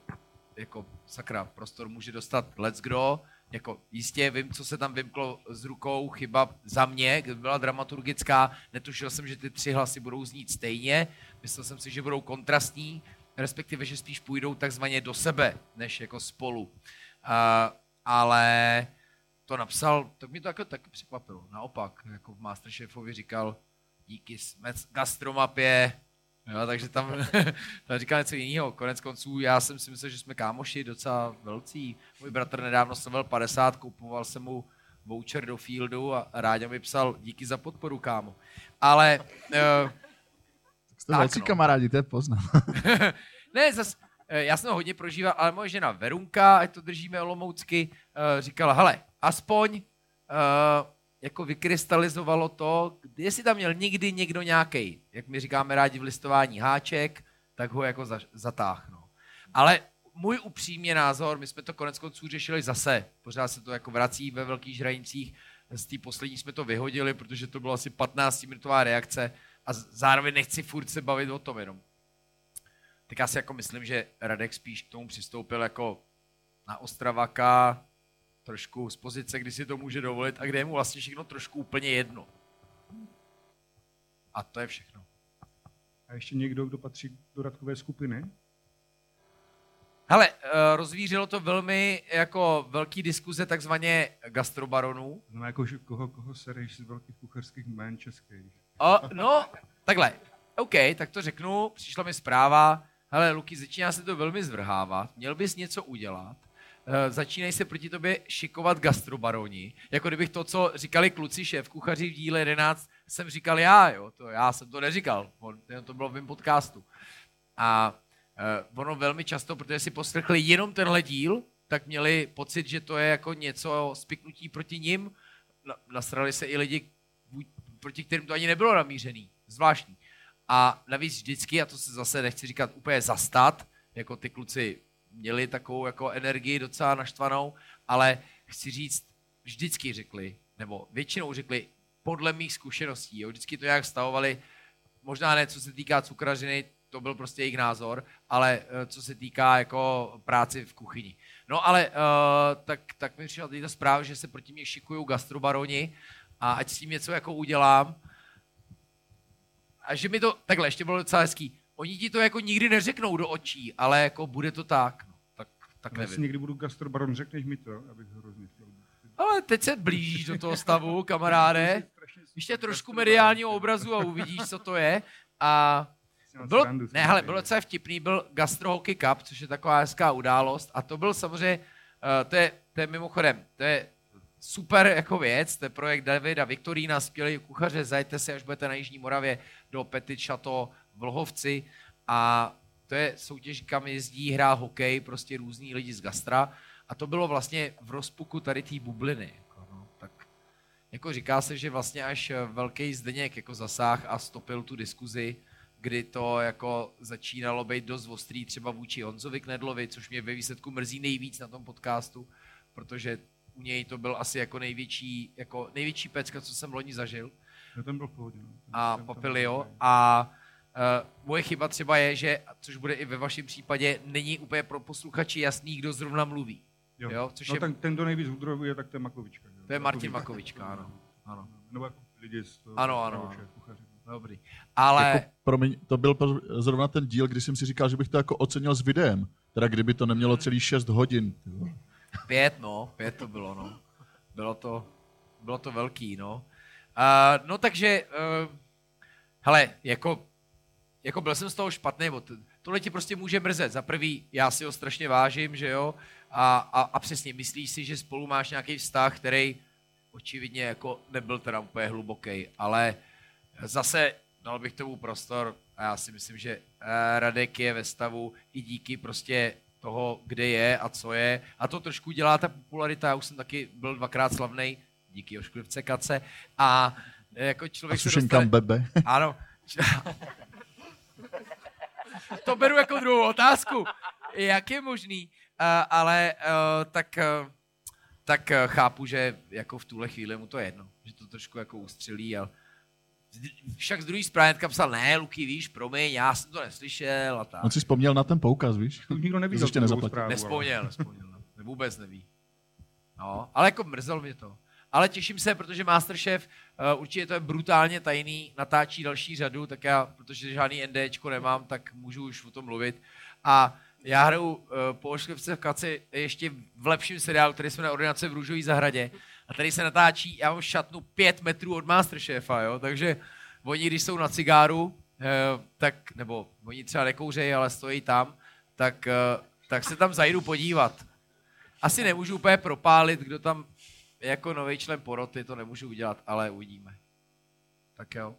jako sakra, prostor může dostat let's kdo, jako jistě vím, co se tam vymklo z rukou, chyba za mě, kdyby byla dramaturgická, netušil jsem, že ty tři hlasy budou znít stejně, myslel jsem si, že budou kontrastní, respektive, že spíš půjdou takzvaně do sebe, než jako spolu. Uh, ale to napsal, tak mě to jako taky překvapilo. Naopak, jako v Masterchefovi říkal, díky gastromapě, jo, takže tam, tam říkal něco jiného. Konec konců, já jsem si myslel, že jsme kámoši docela velcí. Můj bratr nedávno slavil 50, kupoval jsem mu voucher do Fieldu a Ráďa mi psal, díky za podporu, kámo. Ale uh, Jste Tak velcí no. kamarádi, to je poznám. ne, zas, eh, já jsem ho hodně prožíval, ale moje žena Verunka, ať to držíme olomoucky, eh, říkala, hele, aspoň eh, jako vykrystalizovalo to, jestli tam měl nikdy někdo nějaký, jak my říkáme rádi v listování háček, tak ho jako za, zatáh, no. Ale můj upřímně názor, my jsme to konec konců řešili zase, pořád se to jako vrací ve velkých žranicích, z té poslední jsme to vyhodili, protože to byla asi 15-minutová reakce a zároveň nechci furt se bavit o tom jenom. Tak já si jako myslím, že Radek spíš k tomu přistoupil jako na Ostravaka, trošku z pozice, kdy si to může dovolit a kde je mu vlastně všechno trošku úplně jedno. A to je všechno. A ještě někdo, kdo patří do radkové skupiny? Hele, eh, rozvířilo to velmi jako velký diskuze takzvaně gastrobaronů. Znamená jako, že koho, koho sereš z velkých kuchařských jmén českých. O, no, takhle. OK, tak to řeknu. Přišla mi zpráva. Hele, Luky, začíná se to velmi zvrhávat. Měl bys něco udělat. Eh, začínají se proti tobě šikovat gastrobaroni. Jako kdybych to, co říkali kluci šéf kuchaři v díle 11, jsem říkal já, jo. To, já jsem to neříkal. To bylo v mém podcastu. A eh, ono velmi často, protože si poslechli jenom tenhle díl, tak měli pocit, že to je jako něco spiknutí proti. Na- Nasrali se i lidi, proti kterým to ani nebylo namířený. Zvláštní. A navíc vždycky, a to se zase nechci říkat úplně zastat, jako ty kluci měli takovou jako energii docela naštvanou, ale chci říct, vždycky řekli, nebo většinou řekli, podle mých zkušeností, jo, vždycky to nějak vztahovali, možná ne co se týká cukrařiny, to byl prostě jejich názor, ale uh, co se týká jako práci v kuchyni. No ale uh, tak, tak mi přišla ta zpráva, že se proti mě šikují gastrobaroni a ať s tím něco jako udělám. A že mi to, takhle, ještě bylo docela hezký, oni ti to jako nikdy neřeknou do očí, ale jako bude to tak. No, tak, tak jestli nevím. někdy budu gastrobaron, řekneš mi to, abych hrozně chtěl. Ale teď se blížíš do toho stavu, kamaráde. Ještě trošku mediálního obrazu a uvidíš, co to je. A bylo, srandu, ne, hele, bylo docela vtipný, byl Gastro Hockey Cup, což je taková hezká událost a to byl samozřejmě, uh, to, je, to je mimochodem, to je super jako věc, to je projekt Davida Viktorína, skvělý kuchaře, zajďte si, až budete na Jižní Moravě, do Petit Chateau v Lhovci a to je soutěž, kam jezdí, hrá hokej, prostě různí lidi z gastra a to bylo vlastně v rozpuku tady té bubliny. Jako, no, tak jako říká se, že vlastně až velký Zdeněk jako zasáh a stopil tu diskuzi, kdy to jako začínalo být dost ostrý třeba vůči Honzovi Knedlovi, což mě ve výsledku mrzí nejvíc na tom podcastu, protože u něj to byl asi jako největší, jako největší pecka, co jsem loni zažil No, ten byl v pohodě. no. A Papilio a moje chyba třeba je, že, což bude i ve vašem případě, není úplně pro posluchači jasný, kdo zrovna mluví. Jo. Jo, což no, je- ten, ten, kdo nejvíc udrovuje, tak to je Makovička. že jo? To je Martin Makovička. Makovička, ano. ano. Nebo jako lidi z toho. Ano, ano. Dobrý. Ale Jako, promiň, to byl zrovna ten díl, kdy jsem si říkal, že bych to jako ocenil s videem. Teda kdyby to nemělo celý 6 hodin. Pět, no, pět to bylo, no. Bylo to, bylo to velký, no. Uh, no takže, uh, hele, jako, jako byl jsem z toho špatný, to, tohle ti prostě může mrzet. Za prvý, já si ho strašně vážím, že jo, a, a, a přesně myslíš si, že spolu máš nějaký vztah, který očividně jako nebyl teda úplně hluboký, ale zase dal bych tomu prostor a já si myslím, že eh, Radek je ve stavu i díky prostě toho, kde je a co je. A to trošku dělá ta popularita. Já už jsem taky byl dvakrát slavný díky Ošklivce Kace. A eh, jako A člověk se sušenkám dostane... bebe. Ano. to beru jako druhou otázku. Jak je možný? Uh, ale uh, tak, uh, tak uh, chápu, že jako v tuhle chvíli mu to je jedno. Že to trošku jako ustřelí. A však z druhé strany psal, ne, Luky, víš, promiň, já jsem to neslyšel a tak. On si vzpomněl na ten poukaz, víš? Nikdo neví. To ještě nezaplatil. zprávu, ale- Nespomněl, nespomněl. No. Vůbec neví. No, ale jako mrzel mě to. Ale těším se, protože Masterchef uh, určitě to je brutálně tajný, natáčí další řadu, tak já, protože žádný NDčko nemám, tak můžu už o tom mluvit. A já hraju uh, po Ošklivce v Kaci ještě v lepším seriálu, který jsme na ordinace v Růžové zahradě. A tady se natáčí, já mám šatnu pět metrů od Masterchefa, jo? takže oni, když jsou na cigáru, eh, tak, nebo oni třeba nekouřejí, ale stojí tam, tak, eh, tak se tam zajdu podívat. Asi nemůžu úplně propálit, kdo tam jako nový člen poroty, to nemůžu udělat, ale uvidíme. Tak jo.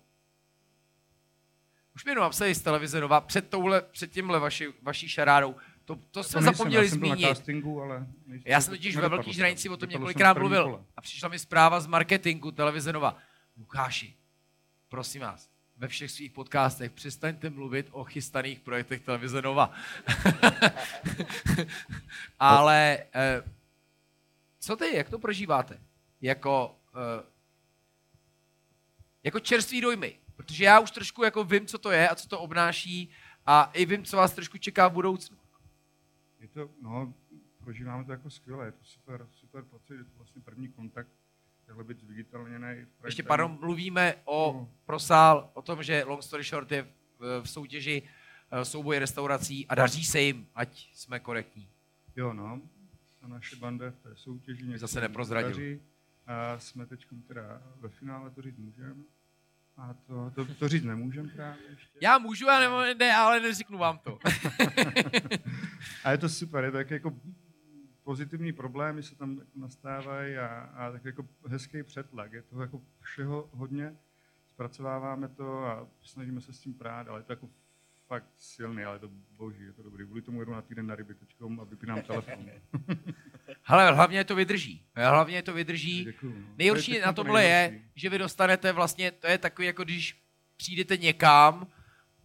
Už mi jenom napsali z televize Nova, před, touhle, před tímhle vaši, vaší šarádou. To, to To jsme nejsem, zapomněli já jsem zmínit. castingu, ale Já jsem totiž ve Velký to. žranici o tom několikrát mluvil. kole. A přišla mi zpráva z marketingu televize Nova. Lukáši, prosím vás, ve všech svých podcastech přestaňte mluvit o chystaných projektech televize Nova. Ale eh, co ty, jak to prožíváte? Jako, eh, jako čerstvý dojmy. Protože já už trošku jako vím, co to je a co to obnáší a i vím, co vás trošku čeká v budoucnu. Je to, no, prožíváme to jako skvěle, je to super, super pocit, je to vlastně první kontakt, takhle být zviditelněný. Ještě pardon, mluvíme o No. prosál, o tom, že Long Story Short je v, v soutěži eh, souboj restaurací a daří se jim, ať jsme korektní. Jo, no, a naše banda v té soutěži někdo Zase neprozradil. daří. A jsme teď teda ve finále, to říct můžeme. A to, to, to říct nemůžeme právě ještě. Já můžu, já nebo ne, ale neřeknu vám to. A je to super, je to tak jako pozitivní problémy se tam nastávají a, a tak jako hezký přetlak. Je to jako všeho hodně, zpracováváme to a snažíme se s tím prát, ale je to jako fakt silný, ale je to boží, je to dobrý. Kvůli tomu jedu na týden na ryby.com a vypínám telefon. Hele, hlavně to vydrží. Hlavně to vydrží. Děkuju. no. To Nejhorší je teď na to tomhle je, nejhorší. že vy dostanete vlastně, to je takový, jako když přijdete někam,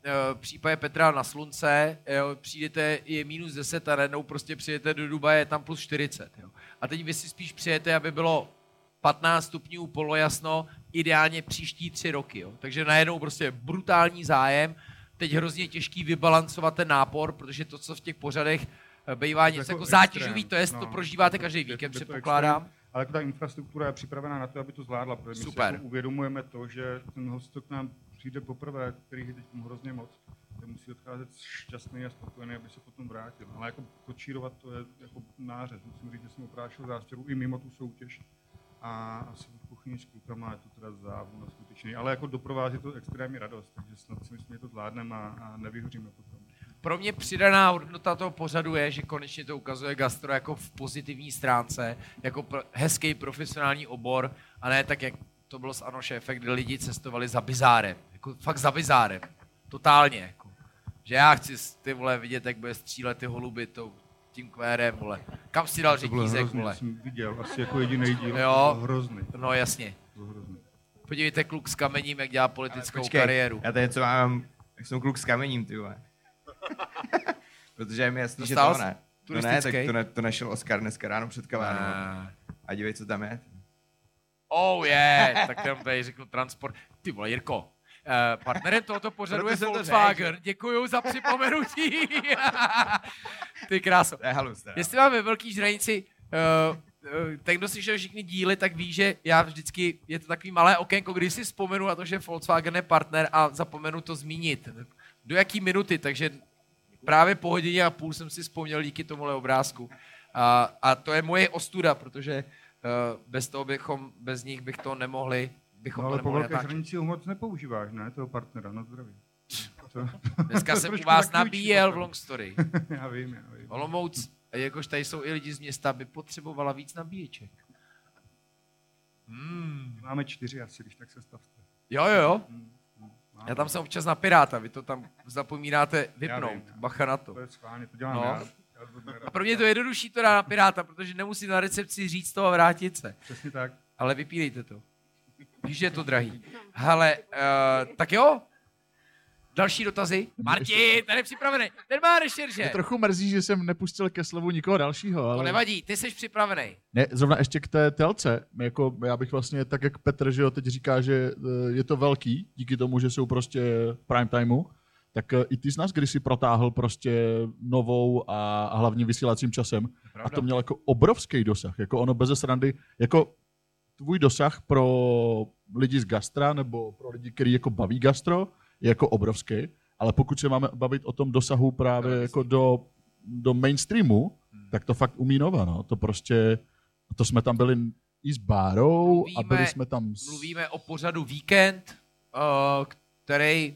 eh, v případě Petra na slunce, jo, přijdete, je minus 10 a najednou prostě přijete do Dubaje, je tam plus 40. Jo. A teď vy si spíš přijete, aby bylo 15 stupňů polojasno, ideálně příští tři roky. Jo. Takže najednou prostě brutální zájem, teď hrozně těžký vybalancovat ten nápor, protože to, co v těch pořadech eh, bývá něco jako jako zátěžový, to je, to no. prožíváte každý Je to- víkend, je to předpokládám. extrém, Ale jako ta infrastruktura je připravená na to, aby to zvládla, protože my Super. si jako uvědomujeme to, že ten host, co k nám přijde poprvé, který je teď hrozně moc, ten musí odcházet šťastný a spokojený, aby se potom vrátil. Ale jako kočírovat to je jako nářez. Musím říct, že jsem oprášil zástěru i mimo tu soutěž. A asi v kuchyni s klukama je to teda závu skutečný. Ale jako doprovází to extrémní radost, takže snad si myslím, že to zvládneme a, a nevyhoříme potom. Pro mě přidaná hodnota toho pořadu je, že konečně to ukazuje gastro jako v pozitivní stránce, jako pro, hezký profesionální obor, a ne tak, jak to bylo s Ano šéfe, kde lidi cestovali za bizárem. Jako fakt za bizárem. Totálně. Jako. Že já chci ty vole vidět, jak bude střílet ty holuby tou, tím kvérem, vole. Kam si dal řetízek, hrozný, vole. jsem viděl, asi jako jediný díl. Jo. To hrozný. No jasně. To hrozný. Podívejte kluk s kamením, jak dělá politickou Počkej, kariéru. Já tady něco mám, jak jsem kluk s kamením, ty vole. Protože je mi jasný, že to ne. To ne, tak to, ne, to našel Oscar dneska ráno před kavárnou. Ah. A dívej, co tam je. Oh yeah, tak tam tady řeknu transport. Ty vole, Jirko, partnerem tohoto pořadu Proto je Volkswagen. Děkuju za připomenutí. Ty kráso. Je halus. Jestli máme velký žranici, uh, uh, ten, kdo slyšel všechny díly, tak ví, že já vždycky, je to takový malé okénko, kdy si vzpomenu na to, že Volkswagen je partner a zapomenu to zmínit. Do jaký minuty, takže právě po hodině a půl jsem si vzpomněl díky tomuhle obrázku. A, a to je moje ostuda, protože uh, bez toho bychom, bez nich bych to nemohli, bychom No, to ale po nemohli velké natáčet. hranici ho moc nepoužíváš, ne? Toho partnera, no zdraví. To, Dneska to jsem u vás nabíjel v long story. já vím, já vím. Olomouc, a jakož tady jsou i lidi z města, by potřebovala víc nabíječek. Hmm. Máme čtyři asi, když tak se stavte. Jo, jo, jo. Hmm, hmm. Já tam jsem občas na Piráta, vy to tam zapomínáte Já vypnout. vím, já. Bacha na to. To je schválně, to dělám No. já. To. A pro mě je to jednodušší to dát na Piráta, protože nemusím na recepci říct to a vrátit se. Přesně tak. Ale vypínejte to. Víš, že je to drahý. Hele, uh, tak jo. Další dotazy? Martin, ten je připravený. Ten má Mě rešerže. trochu mrzí, že jsem nepustil ke slovu nikoho dalšího, To ale... nevadí, ty jsi připravený. Ne, zrovna ještě k té telce. Jako, já bych vlastně, tak jak Petr, že jo, teď říká, že eh, je to velký, díky tomu, že jsou prostě v prime timeu, tak eh, i ty z nás kdysi protáhl prostě novou a, a hlavně vysílacím časem. A to mělo jako obrovský dosah. Jako ono bez srandy, jako tvůj dosah pro lidi z gastra nebo pro lidi, který jako baví gastro, je jako obrovský. Ale pokud se máme bavit o tom dosahu právě jako do, do mainstreamu, tak to fakt umí Nova, no. To prostě, to jsme tam byli i s Bárou a byli Mluvíme- jsme tam s... Mluvíme o pořadu Víkend, uh, který,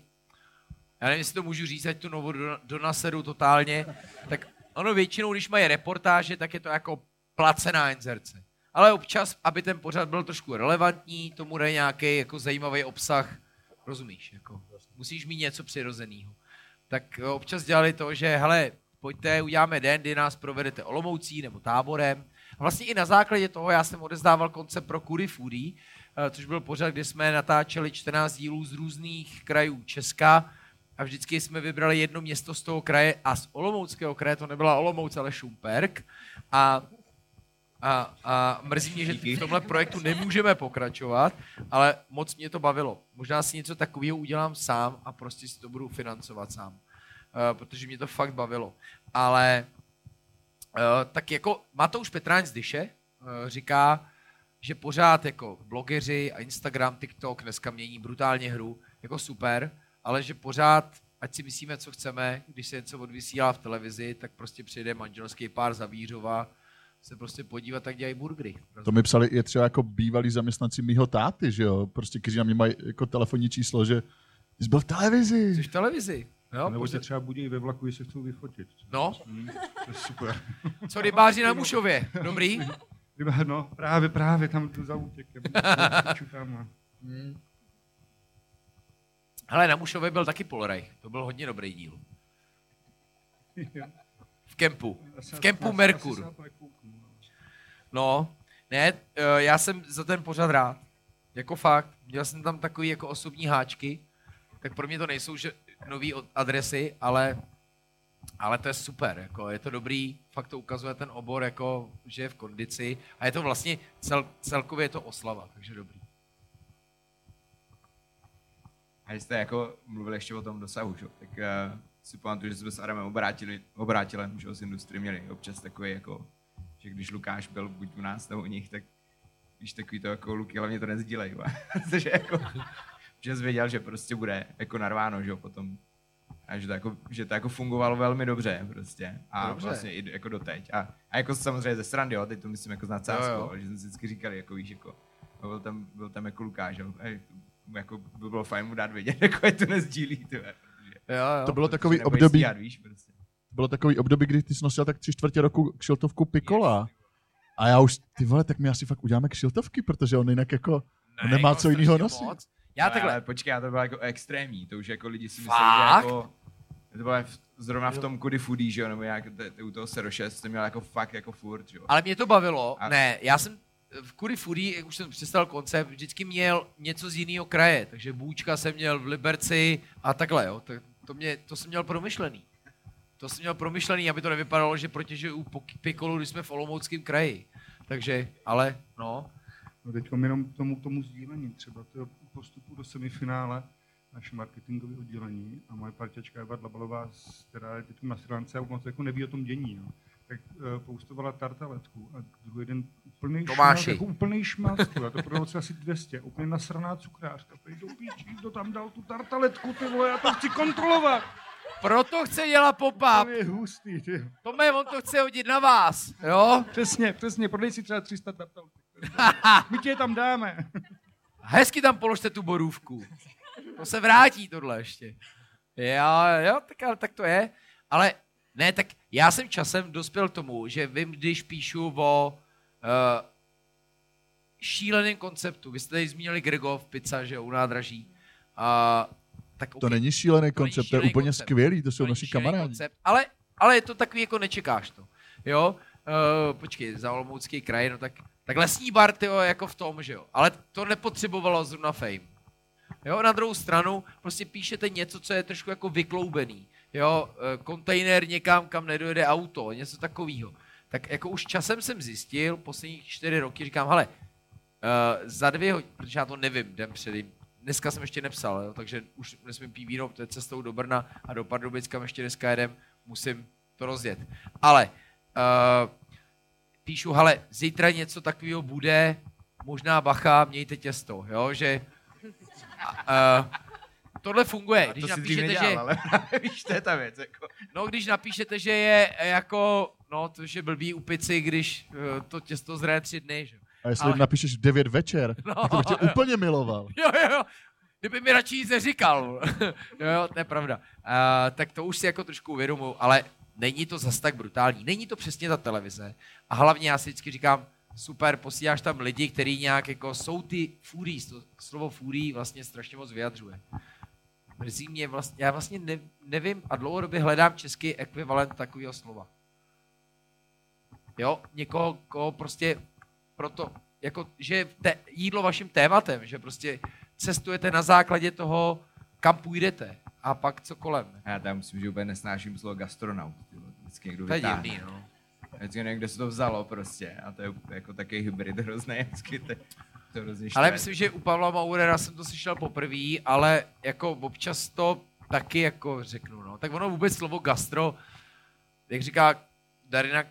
já nevím, jestli to můžu říct, ať tu novou do, do nasedu totálně, tak ono většinou, když mají reportáže, tak je to jako placená inzerce. Ale občas, aby ten pořad byl trošku relevantní, tomu dají nějaký jako zajímavý obsah, rozumíš, jako musíš mít něco přirozeného. Tak občas dělali to, že hele, pojďte, uděláme den, kdy nás provedete Olomoucí nebo táborem. A vlastně i na základě toho já jsem odezdával koncept pro Kury Foodie, eh, což byl pořad, kde jsme natáčeli 14 dílů z různých krajů Česka a vždycky jsme vybrali jedno město z toho kraje a z Olomouckého kraje to nebyla Olomouc, ale Šumperk. A a, a mrzí mě, že v tomhle projektu nemůžeme pokračovat, ale moc mě to bavilo. Možná si něco takového udělám sám a prostě si to budu financovat sám. Uh, protože mě to fakt bavilo. Ale uh, tak jako Matouš Petráň z Dyše uh, říká, že pořád jako blogeři a Instagram, TikTok dneska mění brutálně hru, jako super, ale že pořád, ať si myslíme, co chceme, když se něco odvysílá v televizi, tak prostě přijde manželský pár za Vířova, se prostě podívat, jak dělají burgery. To mi psali i třeba jako bývalí zaměstnanci mýho táty, že jo, prostě, kteří na mě mají jako telefonní číslo, že jsi byl v televizi. Jsi v televizi. Jo, Nebo pořád- tě třeba budí ve vlaku, se chcou vyfotit. No, Hmm, to je super. co rybáři na Mušově. Dobrý? No, právě, právě, tam tu za útěkem. Tam, a- Hele, na Mušově byl taky Polreich. To byl hodně dobrý díl. V kempu. V kempu Merkur. asi se na to nekouknu, no. Ne, eh, já jsem za ten pořad rád. Jako fakt. Měl jsem tam takový jako osobní háčky. Tak pro mě to nejsou že nový od- adresy, ale ale to je super, jako je to dobrý, fakt to ukazuje ten obor, jako, že je v kondici a je to vlastně cel, celkově je to oslava, takže dobrý. A jste jako mluvili ještě o tom dosahu, že? tak uh, si pamatuju, že jsme s Adamem obrátili, obrátili, že z industrie měli občas takový jako, že když Lukáš byl buď u nás nebo u nich, tak když takový to jako Luky, hlavně to nezdílej, protože jako, že jsi věděl, že prostě bude jako narváno, že jo, potom a že to, jako, že to jako fungovalo velmi dobře prostě. A dobře. vlastně i jako doteď. A, a jako samozřejmě ze srandy, jo, teď to myslím jako nadsázkou, že jsme si vždycky říkali, jako víš, jako, byl tam, byl tam jako Lukáš, jo, Ej, jako by bylo fajn mu dát vědět, jako je to nezdílí, to je. Jo, jo. To bylo takový období, stíhat, víš, prostě. Bylo takový období, kdy ty jsi nosil tak tři čtvrtě roku kšiltovku Pikola. A já už, ty vole, tak my asi fakt uděláme kšiltovky, protože on jinak jako ne, nemá jako co jiného nosit. Moc. Já takhle. Ale počkej, já to bylo jako extrémní, to už jako lidi si mysleli, že jako... To bylo zrovna v tom Kudy Foodie, že jo, nebo jak u toho Sero 6 to měl jako fakt jako furt, že jo. Ale mě to bavilo, a... ne, já jsem v Kudy Foodie, jak už jsem představil koncept, vždycky měl něco z jiného kraje, takže Bůčka jsem měl v Liberci a takhle, jo, to, to, mě, to jsem měl promyšlený. To jsem měl promyšlený, aby to nevypadalo, že u Pikolu, když jsme v Olomouckém kraji. Takže, ale, no. No teď jenom tomu, tomu sdílení, třeba toho postupu do semifinále, naše marketingové oddělení a moje partiačka Eva Dlabalová, která je teď na stránce a moc jako neví o tom dění, no. tak uh, poustovala tartaletku a druhý den úplný šmát, jako úplný šmát, já to prodal asi 200, úplně nasraná cukrářka, pej do píči, kdo tam dal tu tartaletku, ty vole, já to chci kontrolovat. Proto chce dělat pop-up. To je hustý, ty. Tome, on to chce hodit na vás, jo? Přesně, přesně, prodej si třeba 300 tartalek. My tě tam dáme. Hezky tam položte tu borůvku. To se vrátí tohle ještě. Jo, jo, tak, tak to je. Ale ne, tak já jsem časem dospěl k tomu, že vím, když píšu o uh, šíleném konceptu. Vy jste tady zmínili Gregov, pizza, že u nádraží. Uh, tak to okay, není šílený koncept, to je úplně koncept. skvělý, to jsou to naši kamarádi. Koncept, ale, ale je to takový, jako nečekáš to. Jo, uh, počkej, za Olomoucký kraj, no tak, tak lesní bar, tyjo, jako v tom, že jo. Ale to nepotřebovalo zrovna fame. Jo, na druhou stranu prostě píšete něco, co je trošku jako vykloubený. Jo, eh, kontejner někam, kam nedojede auto, něco takového. Tak jako už časem jsem zjistil, posledních čtyři roky, říkám, hele, uh, za dvě hodiny, protože já to nevím den předtím, dneska jsem ještě nepsal, jo, takže už nesmím pít víno, to je cestou do Brna a do Pardubic, kam ještě dneska jedem, musím to rozjet. Ale uh, píšu, hele, zítra něco takového bude, možná bacha, mějte těsto, jo, že uh, tohle funguje. když to napíšete, nedělal, že... ale víš, to je ta věc. Jako. No, když napíšete, že je jako, no, to je blbý u pici, když uh, to těsto zraje tři dny, že? A jestli ale... napíšeš v 9 večer, no, tak to bych tě jo. úplně miloval. Jo, jo, jo. Kdyby mi radši nic neříkal. jo, jo, to je pravda. Uh, tak to už si jako trošku uvědomuji, ale není to zas tak brutální. Není to přesně ta televize. A hlavně já si vždycky říkám, super, posíláš tam lidi, kteří nějak jako jsou ty to slovo foodie vlastně strašně moc vyjadřuje. Mrzí mě vlastně, já vlastně ne, nevím a dlouhodobě hledám český ekvivalent takového slova. Jo, někoho, koho prostě proto, jako, že je te, jídlo vaším tématem, že prostě cestujete na základě toho, kam půjdete a pak co kolem. Já tam myslím, že úplně nesnáším slovo gastronaut. Vždycky někdo to je divný, no. Vždycky nevím, kde se to vzalo prostě. A to je jako takový hybrid hrozný. Vždycky to, to hrozně ale myslím, že u Pavla Maurera jsem to slyšel poprvé, ale jako občas to taky jako řeknu. No. Tak ono vůbec slovo gastro, jak říká Darina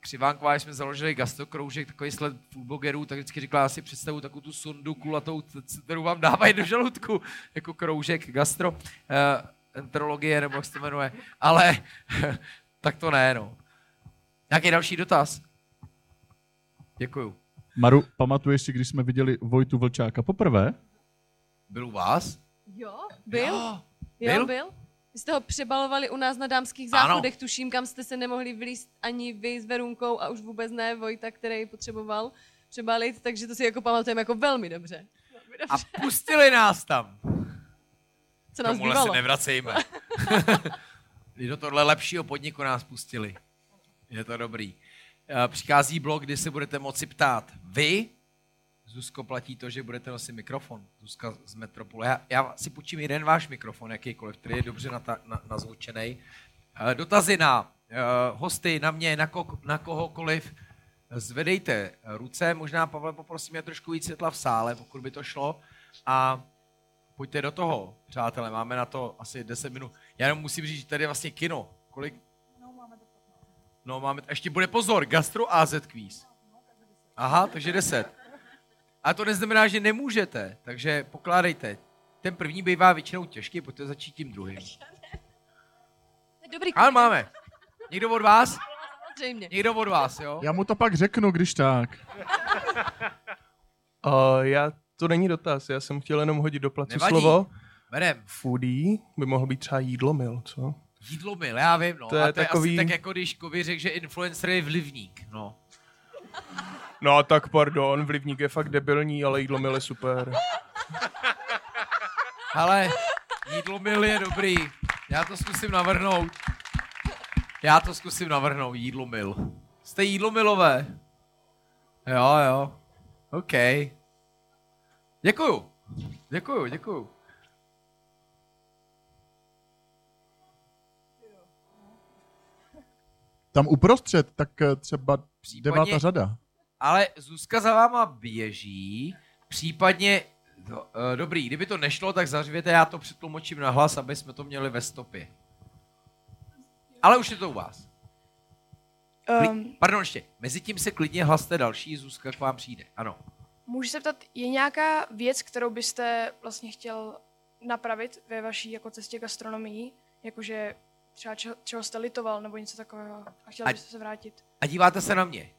Křivánková, když jsme založili gastrokroužek, takový sled foodblogerů, tak vždycky říkala, já si představu takovou tu sundu kulatou, kterou vám dávají do žaludku, jako kroužek gastro, uh, enterologie, nebo jak se to jmenuje, ale tak to ne, no. Nějaký další dotaz? Děkuju. Maru, pamatuješ si, když jsme viděli Vojtu Vlčáka poprvé? Byl u vás? Jo, byl. Jo, byl? byl. Vy jste ho přebalovali u nás na dámských záchodech, ano. tuším, kam jste se nemohli vylíst ani vy s Verunkou a už vůbec ne Vojta, který potřeboval přebalit, takže to si jako pamatujeme jako velmi dobře. Velmi dobře. A pustili nás tam. Co nás Tomuhle se nevracejme. do tohle lepšího podniku nás pustili. Je to dobrý. Eh, přichází blok, kdy se budete moci ptát vy, Zuzko, platí to, že budete nosit mikrofon. Zuzka z Metropole. Já, já si počím jeden váš mikrofon, jakýkoliv, který je dobře nata, na, nazvučený. Eh, Dotazy na uh, hosty, na mě, na, ko- na kohokoliv. Zvedejte ruce, možná Pavle poprosím je trošku víc světla v sále, pokud by to šlo. A pojďte do toho, přátelé, máme na to asi 10 minut. Já jenom musím říct, že tady je vlastně kino. Kolik? No, máme, ještě bude pozor, Gastro AZ quiz. Aha, takže 10. A to neznamená, že nemůžete, takže pokládejte. Ten první bývá většinou těžký, pojďte začít tím druhým. Dobrý, Ale máme. Někdo od vás? samozřejmě. Někdo od vás, jo? Já mu to pak řeknu, když tak. Uh, já, to není dotaz, já jsem chtěl jenom hodit do placu Nevadí. slovo. Berem. Foodie by mohl být třeba jídlomil, co? Jídlo mil, já vím, no. To je a to je takový- asi tak, jako když Kovy řekl, že influencer je vlivník, no. No tak pardon, vlivník je fakt debilní, ale jídlomil je super. Ale jídlo mil je dobrý. Já to zkusím navrhnout. Já to zkusím navrhnout, jídlo mil. Jste jídlo milové? Jo, jo. OK. Děkuju. Děkuju, děkuju. Tam uprostřed, tak eh, třeba Případně- devátá řada. Ale Zuzka za váma běží, případně, no, eh, dobrý, kdyby to nešlo, tak zařvěte, já to přetlumočím na hlas, aby jsme to měli ve stopě. Ale už je to u vás. Um, Pardon, ještě, mezi tím se klidně hlaste další, Zuzka k vám přijde. Ano. můžu se ptat, je nějaká věc, kterou byste vlastně chtěl napravit ve vaší jako cestě gastronomii? Jakože třeba čeho, čeho jste litoval nebo něco takového a chtěl byste se vrátit? A díváte se na mě.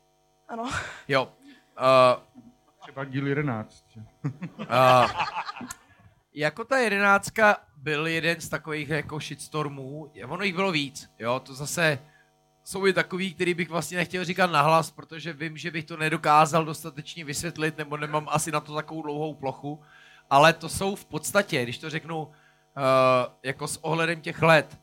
Ano. Jo. Uh, Třeba díl 11. že? uh, jako ta jedenáctka byl jeden z takových jako shitstormů, ono jich bylo víc, jo, to zase jsou i takový, který bych vlastně nechtěl říkat nahlas, protože vím, že bych to nedokázal dostatečně vysvětlit, nebo nemám asi na to takovou dlouhou plochu, ale to jsou v podstatě, když to řeknu uh, jako s ohledem těch let,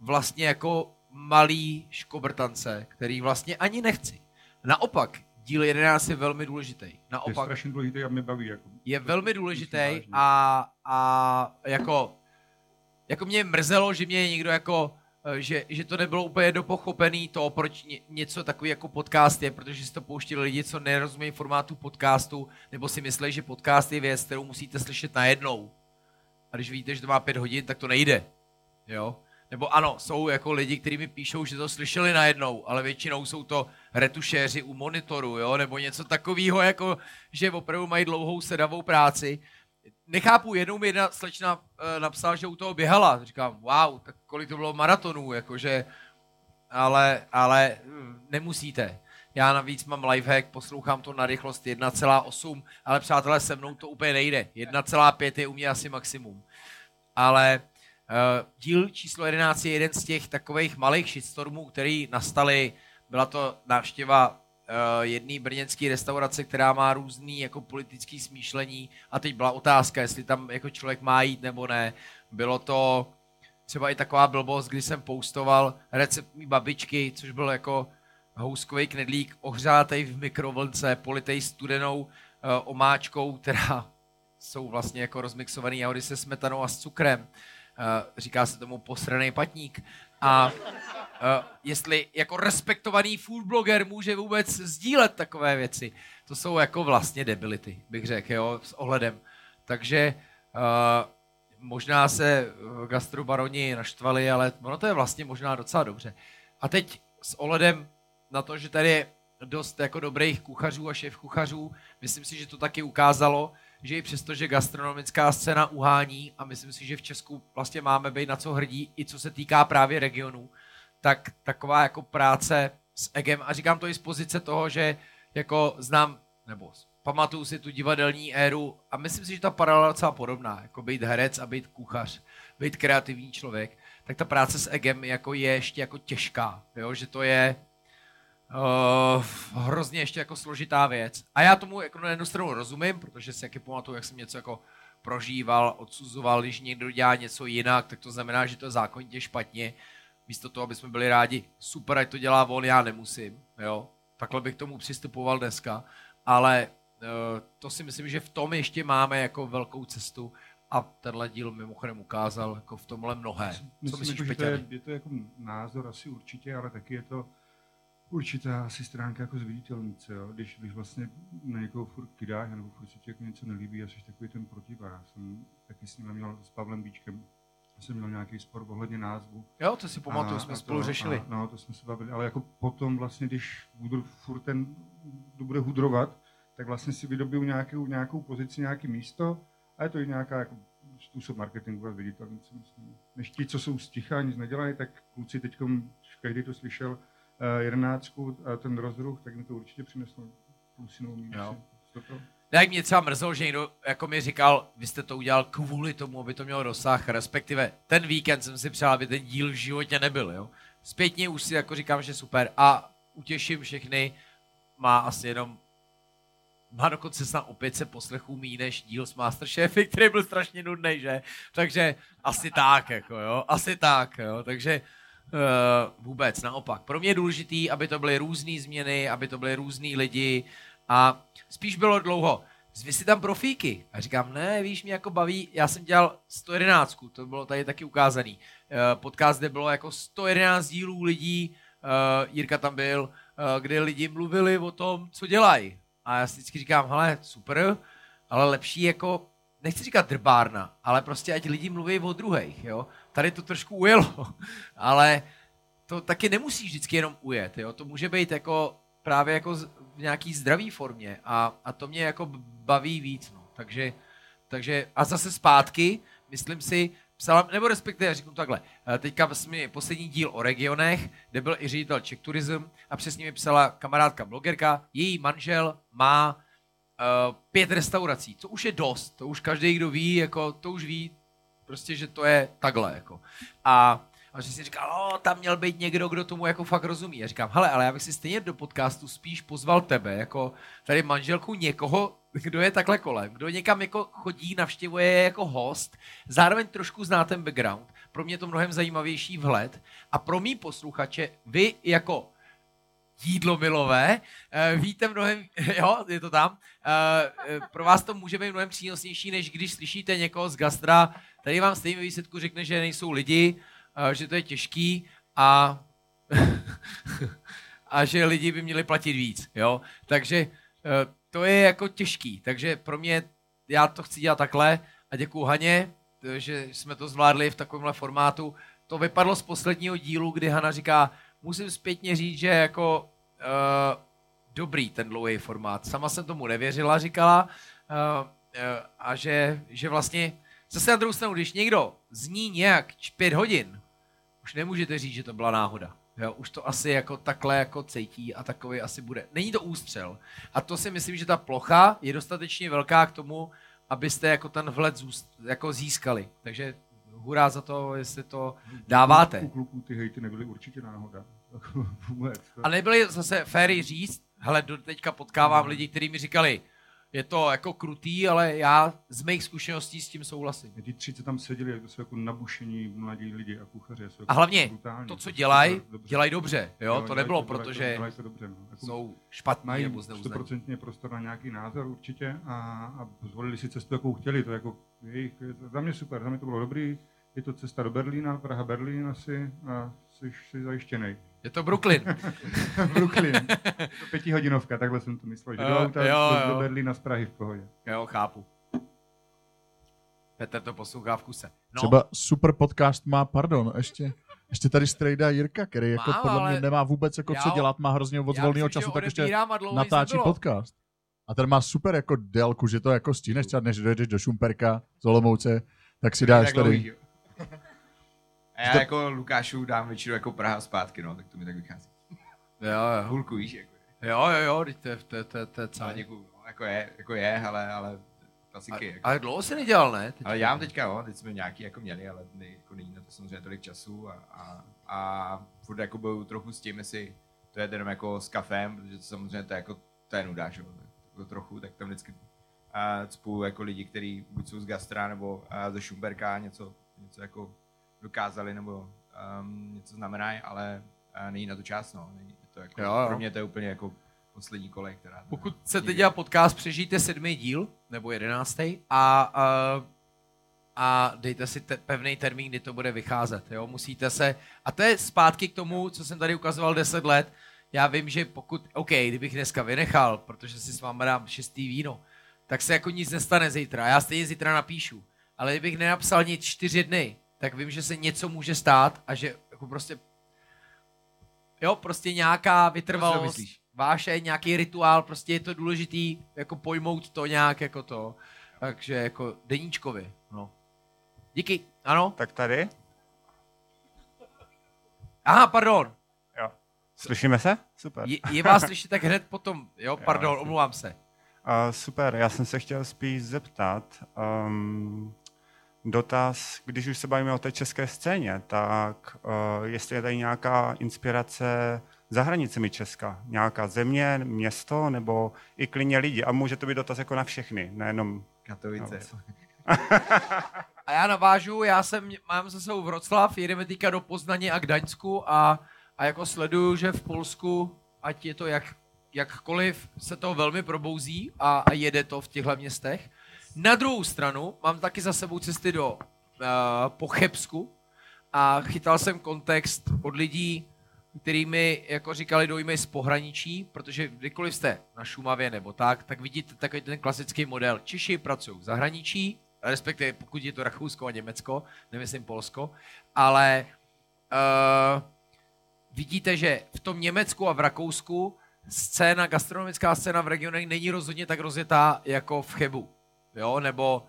vlastně jako malý škobrtance, který vlastně ani nechci. Naopak, díl 11 je velmi důležitý. To je Naopak, strašně důležitý a mě baví. Jako, je velmi důležitý a, a jako, jako mě mrzelo, že mě někdo jako, eh, že, že to nebylo úplně dopochopený to, proč ně, něco takový jako podcast je, protože si to pouštili lidi, co nerozumějí formátu podcastu, nebo si myslí, že podcast je věc, kterou musíte slyšet najednou. A když víte, že to má pět hodin, tak to nejde. Jo? Nebo ano, jsou jako lidi, kteří mi píšou, že to slyšeli najednou, ale většinou jsou to retušéři u monitoru, jo? nebo něco takového, jako že opravdu mají dlouhou sedavou práci. Nechápu, jednou mi jedna slečna e, napsala, že u toho běhala. Říkám, wow, tak kolik to bylo maratonů, jakože, ale, ale hm, nemusíte. Já navíc mám lifehack, poslouchám to na rychlost 1,8, ale přátelé, se mnou to úplně nejde. 1,5 je u mě asi maximum. Ale díl číslo 11 je jeden z těch takových malých shitstormů, který nastaly. Byla to návštěva uh, jedné brněnské restaurace, která má různý jako politický smýšlení a teď byla otázka, jestli tam jako člověk má jít nebo ne. Bylo to třeba i taková blbost, kdy jsem postoval recept mý babičky, což byl jako houskový knedlík ohřátej v mikrovlnce, politej studenou uh, omáčkou, která jsou vlastně jako rozmixovaný jahody se smetanou a s cukrem. Uh, říká se tomu posraný patník. A uh, jestli jako respektovaný food blogger může vůbec sdílet takové věci, to jsou jako vlastně debility, bych řekl, jo, s ohledem. Takže uh, možná se eh, gastrobaroni naštvali, ale ono to je vlastně možná docela dobře. A teď s ohledem na to, že tady je dost jako dobrých kuchařů a šéf kuchařů, myslím si, že to taky ukázalo, že i přesto, že gastronomická scéna uhání a myslím si, že v Česku vlastně máme být na co hrdí, i co se týká právě regionů, tak taková jako práce s egem, a říkám to i z pozice toho, že jako znám, nebo pamatuju si tu divadelní éru a myslím si, že ta paralela je docela podobná, jako být herec a být kuchař, být kreativní člověk, tak ta práce s egem jako je ještě jako těžká, jo? že to je uh, hrozně ještě jako složitá věc. A já tomu jako na jednu stranu rozumím, protože si jaký pamatuju, jak jsem něco jako prožíval, odsuzoval, když někdo dělá něco jinak, tak to znamená, že to je zákonitě špatně. Místo toho, aby jsme byli rádi, super, ať to dělá on, já nemusím, jo. Takhle bych k tomu přistupoval dneska, ale uh, to si myslím, že v tom ještě máme jako velkou cestu a tenhle díl mimochodem ukázal jako v tomhle mnohé. Co Myslím, myslíš, jako, že to je, je to jako názor asi určitě, ale taky je to určitá asi stránka jako zviditelnice, jo? Když, když vlastně na někoho furt kydáš, nebo furt se ti jako něco nelíbí a jsi takový ten protipár. Já jsem taky s ním měl s Pavlem Bíčkem, já jsem měl nějaký spor ohledně názvu. Jo, to si pamatuju, A- jsme a spolu řešili. A, no, to jsme se bavili, ale jako potom vlastně, když budu furt ten, kdo bude hudrovat, tak vlastně si vydobiju nějakou, nějakou pozici, nějaké místo a je to i nějaká jako způsob marketingu a viditelnice, myslím. Než ti, co jsou sticha a nic nedělají, tak kluci teď, každý to slyšel, jedenáctku a ten rozruch, tak mi to určitě přineslo plusinou mínu. Jo. To, to, Tak mě třeba mrzelo, že někdo jako mi říkal, vy jste to udělal kvůli tomu, aby to mělo dosah, respektive ten víkend jsem si přál, aby ten díl v životě nebyl, jo. Zpětně už si jako říkám, že super a utěším všechny, má asi jenom má dokonce snad opět se poslechů mý než díl s Masterchefy, který byl strašně nudný, že? Takže asi tak, jako jo, asi tak, jo, takže uh, vůbec naopak. Pro mě je důležitý, aby to byly různé změny, aby to byly různý lidi a spíš bylo dlouho, zvy si tam profíky. A říkám, ne, víš, mě jako baví, já jsem dělal 111, to bylo tady taky ukázaný. Uh, podcast, kde bylo jako 111 dílů lidí, uh, Jirka tam byl, kde lidi mluvili o tom, co dělají. A já si vždycky říkám, hele, super, ale lepší jako, nechci říkat drbárna, ale prostě ať lidi mluví o druhých, jo. Tady to trošku ujelo, ale to taky nemusí vždycky jenom ujet, jo. To může být jako právě jako v nějaký zdravý formě a, a to mě jako baví víc, no. Takže, takže a zase zpátky, myslím si, psala, nebo respektive, řeknu takhle, eh, teďka jsme poslední díl o regionech, kde byl i ředitel Czech Tourism a přesně mi psala kamarádka blogerka, její manžel má pět restaurací, co už je dost, to už každý, kdo ví, jako, to už ví, prostě, že to je takhle, jako. A, a že si říkal, o, tam měl být někdo, kdo tomu jako fakt rozumí. Já říkám, hele, ale já bych si stejně do podcastu spíš pozval tebe, jako tady manželku někoho, kdo je takhle kolem, kdo někam jako chodí, navštěvuje je jako host, zároveň trošku zná ten background. Pro mě je to mnohem zajímavější vhled a pro mý posluchače, vy jako jídlo milové, eh, víte mnohem, jo, je to tam, Eh, eh, pro vás to může být mnohem přínosnější, než když slyšíte někoho z gastra, tady vám stejně výsledku řekne, že nejsou lidi, že to je těžký a a že lidi by měli platit víc, jo. Takže to je jako těžký, takže pro mě, já to chci dělat takhle a děkuju Haně, že jsme to zvládli v takovémhle formátu. To vypadlo z posledního dílu, kdy Hana říká, musím zpětně říct, že jako uh, dobrý ten dlouhý formát. Sama jsem tomu nevěřila, říkala, uh, uh, a že, že vlastně zase na druhou stranu, když někdo zní nějak pět hodin, už nemůžete říct, že to byla náhoda. Jo, už to asi jako takhle jako cítí a takový asi bude. Není to ústřel. A to si myslím, že ta plocha je dostatečně velká k tomu, abyste jako ten vhled zůst, jako získali. Takže hurá za to, jestli to dáváte. U kluků ty hejty nebyly určitě náhoda. Jako Vůbec. A nebyly zase féry říct, hele, do teďka potkávám lidi, kteří mi říkali, je to jako krutý, ale já z mých zkušeností s tím souhlasím. Ty tři, co tam seděli, to jsou jako nabušení mladí lidi a kuchaři. Jsou A jako hlavně brutální. to, co dělají, dělají dobře. Jo? To nebylo to- dělají proto, to- že dělají to dobře, no. Jako jsou špatní mají nebo stoprocentně prostor na nějaký názor určitě a, a zvolili si cestu, jakou chtěli. To je jako jejich, za mě super, za mě to bylo dobrý. Je to cesta do Berlína, Praha, Berlín asi a jsi, jsi zajištěný. Je to Brooklyn. Brooklyn. Je to pětihodinovka, takhle jsem to myslel, že Jo, do auta jo, do, do jo. Berlína z Prahy v pohodě. Jo, chápu. Petr to poslouchá v kuse. No, Třeba super podcast má, pardon, ještě, ještě tady strejda Jirka, který jako Mám, podle mě nemá vůbec jako já co dělat, má hrozně moc já volného času, tak ještě natáčí podcast. A ten má super jako délku, že to jako stíneš třeba, než dojdeš do Šumperka z Olomouce, tak si dáš tady. A já jako Lukášu dám většinou jako Praha zpátky, no, tak to mi tak vychází. Jo, jo. Hulku, víš, jako. Jo, jo, jo, teď to je, to to to je celé. děkuju, no, jako je, jako je, ale, ale klasiky. Jako. Ale dlouho se nedělal, ne? Teď Ale já mám teďka, jo, teď jsme nějaký jako měli, ale ne, jako není na to samozřejmě tolik času a, a, a furt jako bojuju trochu s tím, jestli to je jenom jako s kafem, protože to samozřejmě to je jako, to je nuda, že jo, jako trochu, tak tam vždycky a cpu jako lidi, kteří buď jsou z gastra nebo a ze Šumberka něco, něco jako dokázali nebo um, něco znamenají, ale a není na to čas, no. Není to jako, Jo, jo. Pro mě to je úplně jako poslední kolej, která... Pokud chcete dělat podcast, přežijte sedmý díl, nebo jedenáctý, a uh, a dejte si te- pevný termín, kdy to bude vycházet. Jo? Musíte se, a to je zpátky k tomu, co jsem tady ukazoval 10 let. Já vím, že pokud, OK, kdybych dneska vynechal, protože si s vámi dám šestý víno, tak se jako nic nestane zítra. Já stejně zítra napíšu. Ale kdybych nenapsal nic čtyři dny, tak vím, že se něco může stát a že jako prostě jo, prostě nějaká vytrvalost, váše, nějaký rituál, prostě je to důležitý jako pojmout to nějak jako to. Takže jako deníčkovi, no. Díky, ano? Tak tady? Aha, pardon. Jo. Slyšíme se? Super. Je, je vás slyšet tak hned potom, jo, pardon, omlouvám se. Uh, super, já jsem se chtěl spíš zeptat, um, dotaz, když už se bavíme o té české scéně, tak uh, jestli je tady nějaká inspirace za hranicemi Česka, nějaká země, město, nebo i klidně lidi. A může to být dotaz jako na všechny, nejenom... Katovice. A já navážu, já jsem, mám za sebou Vroclav, jedeme teďka do Poznaně a Gdaňsku a, a jako sleduju, že v Polsku, ať je to jak, jakkoliv, se to velmi probouzí a, a jede to v těchto městech. Na druhou stranu mám taky za sebou cesty do uh, Pochebsku a chytal jsem kontext od lidí, který mi jako říkali dojmy z pohraničí, protože kdykoliv jste na Šumavě nebo tak, tak vidíte takový ten klasický model. Češi pracují v zahraničí, respektive pokud je to Rakousko a Německo, nemyslím Polsko, ale uh, vidíte, že v tom Německu a v Rakousku scéna, gastronomická scéna v regionech není rozhodně tak rozjetá jako v Chebu, jo, nebo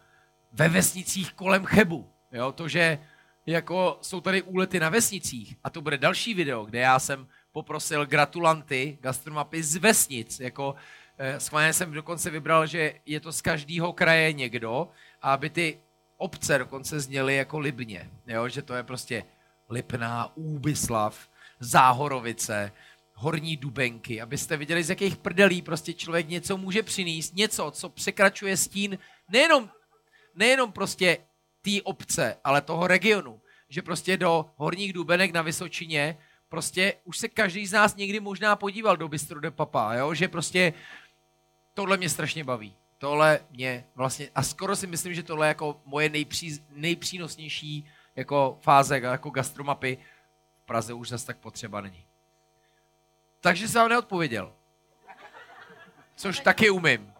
ve vesnicích kolem Chebu, jo, to, že jako jsou tady úlety na vesnicích. A to bude další video, kde já jsem poprosil gratulanty gastromapy z vesnic, jako eh, schválně jsem dokonce vybral, že je to z každého kraje někdo, aby ty obce dokonce zněly jako Libně, jo, že to je prostě Lipná, Úbyslav, Záhorovice, Horní Dubenky, abyste viděli, z jakých prdelí prostě člověk něco může přinést, něco, co překračuje stín nejenom, nejenom prostě té obce, ale toho regionu. Že prostě do Horních Dubenek na Vysočině prostě už se každý z nás někdy možná podíval do Bistro de Papa, jo? že prostě tohle mě strašně baví. Tohle mě vlastně, a skoro si myslím, že tohle je jako moje nejpří, nejpřínosnější jako fáze, jako gastromapy v Praze už zase tak potřeba není. Takže jsem vám neodpověděl. Což taky umím.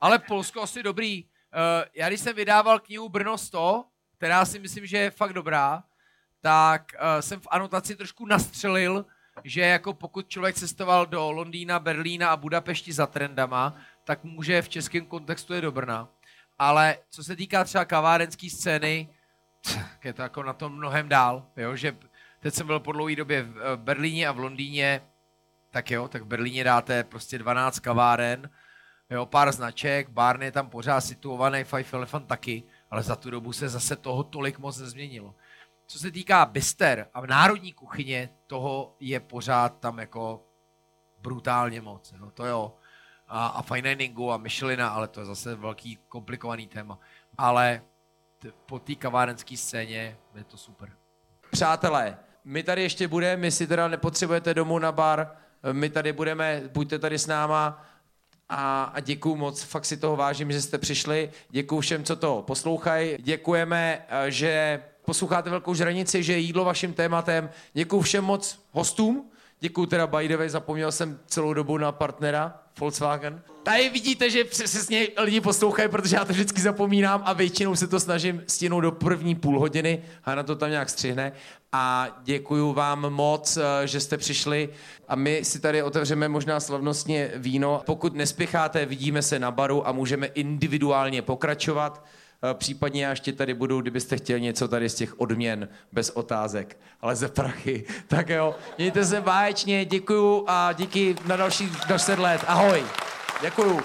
Ale Polsko asi dobrý. Uh, já když jsem vydával knihu Brno 100, která si myslím, že je fakt dobrá, tak uh, jsem v anotaci trošku nastřelil, že jako pokud člověk cestoval do Londýna, Berlína a Budapešti za trendama, tak může v českém kontextu je do Brna. Ale co se týká třeba kavárenské scény, tak je to jako na tom mnohem dál, jo? že teď jsem byl po dlouhé době v eh, Berlíně a v Londýně, tak jo, tak v Berlíně dáte prostě 12 kaváren, jo, pár značek, Barney je tam pořád situovaný, Five Elephant taky, ale za tu dobu se zase toho tolik moc nezměnilo. Co se týká bister a národní kuchyně, toho je pořád tam jako brutálně moc. Jo. To jo. A, a fine diningu a Michelina, ale to je zase velký komplikovaný téma. Ale t- po té kavárenské scéně je to super. Přátelé, my tady ještě budeme, my si teda nepotřebujete domů na bar, my tady budeme, buďte tady s náma a, a děkuju moc, fakt si toho vážím, že jste přišli. Děkuju všem, co to poslouchají. Děkujeme, eh, že posloucháte Velkou žranici, že je jídlo vaším tématem. Děkuju všem moc hostům. Děkuju teda way, zapomněl jsem celou dobu na partnera Volkswagen. Tady vidíte, že přesně lidi poslouchají, protože já to vždycky zapomínám a většinou se to snažím stihnout do první půl hodiny a na to tam nějak střihne. A děkuju vám moc, eh, že jste přišli a my si tady otevřeme možná slavnostně víno. Pokud nespěcháte, vidíme se na baru a můžeme individuálně pokračovat. Eh, Případně já ještě tady budu, kdybyste chtěli něco tady z těch odměn, bez otázek, ale ze prachy. Tak jo, mějte se báječně, děkuju a díky na další 10 let. Ahoj. Děkuju.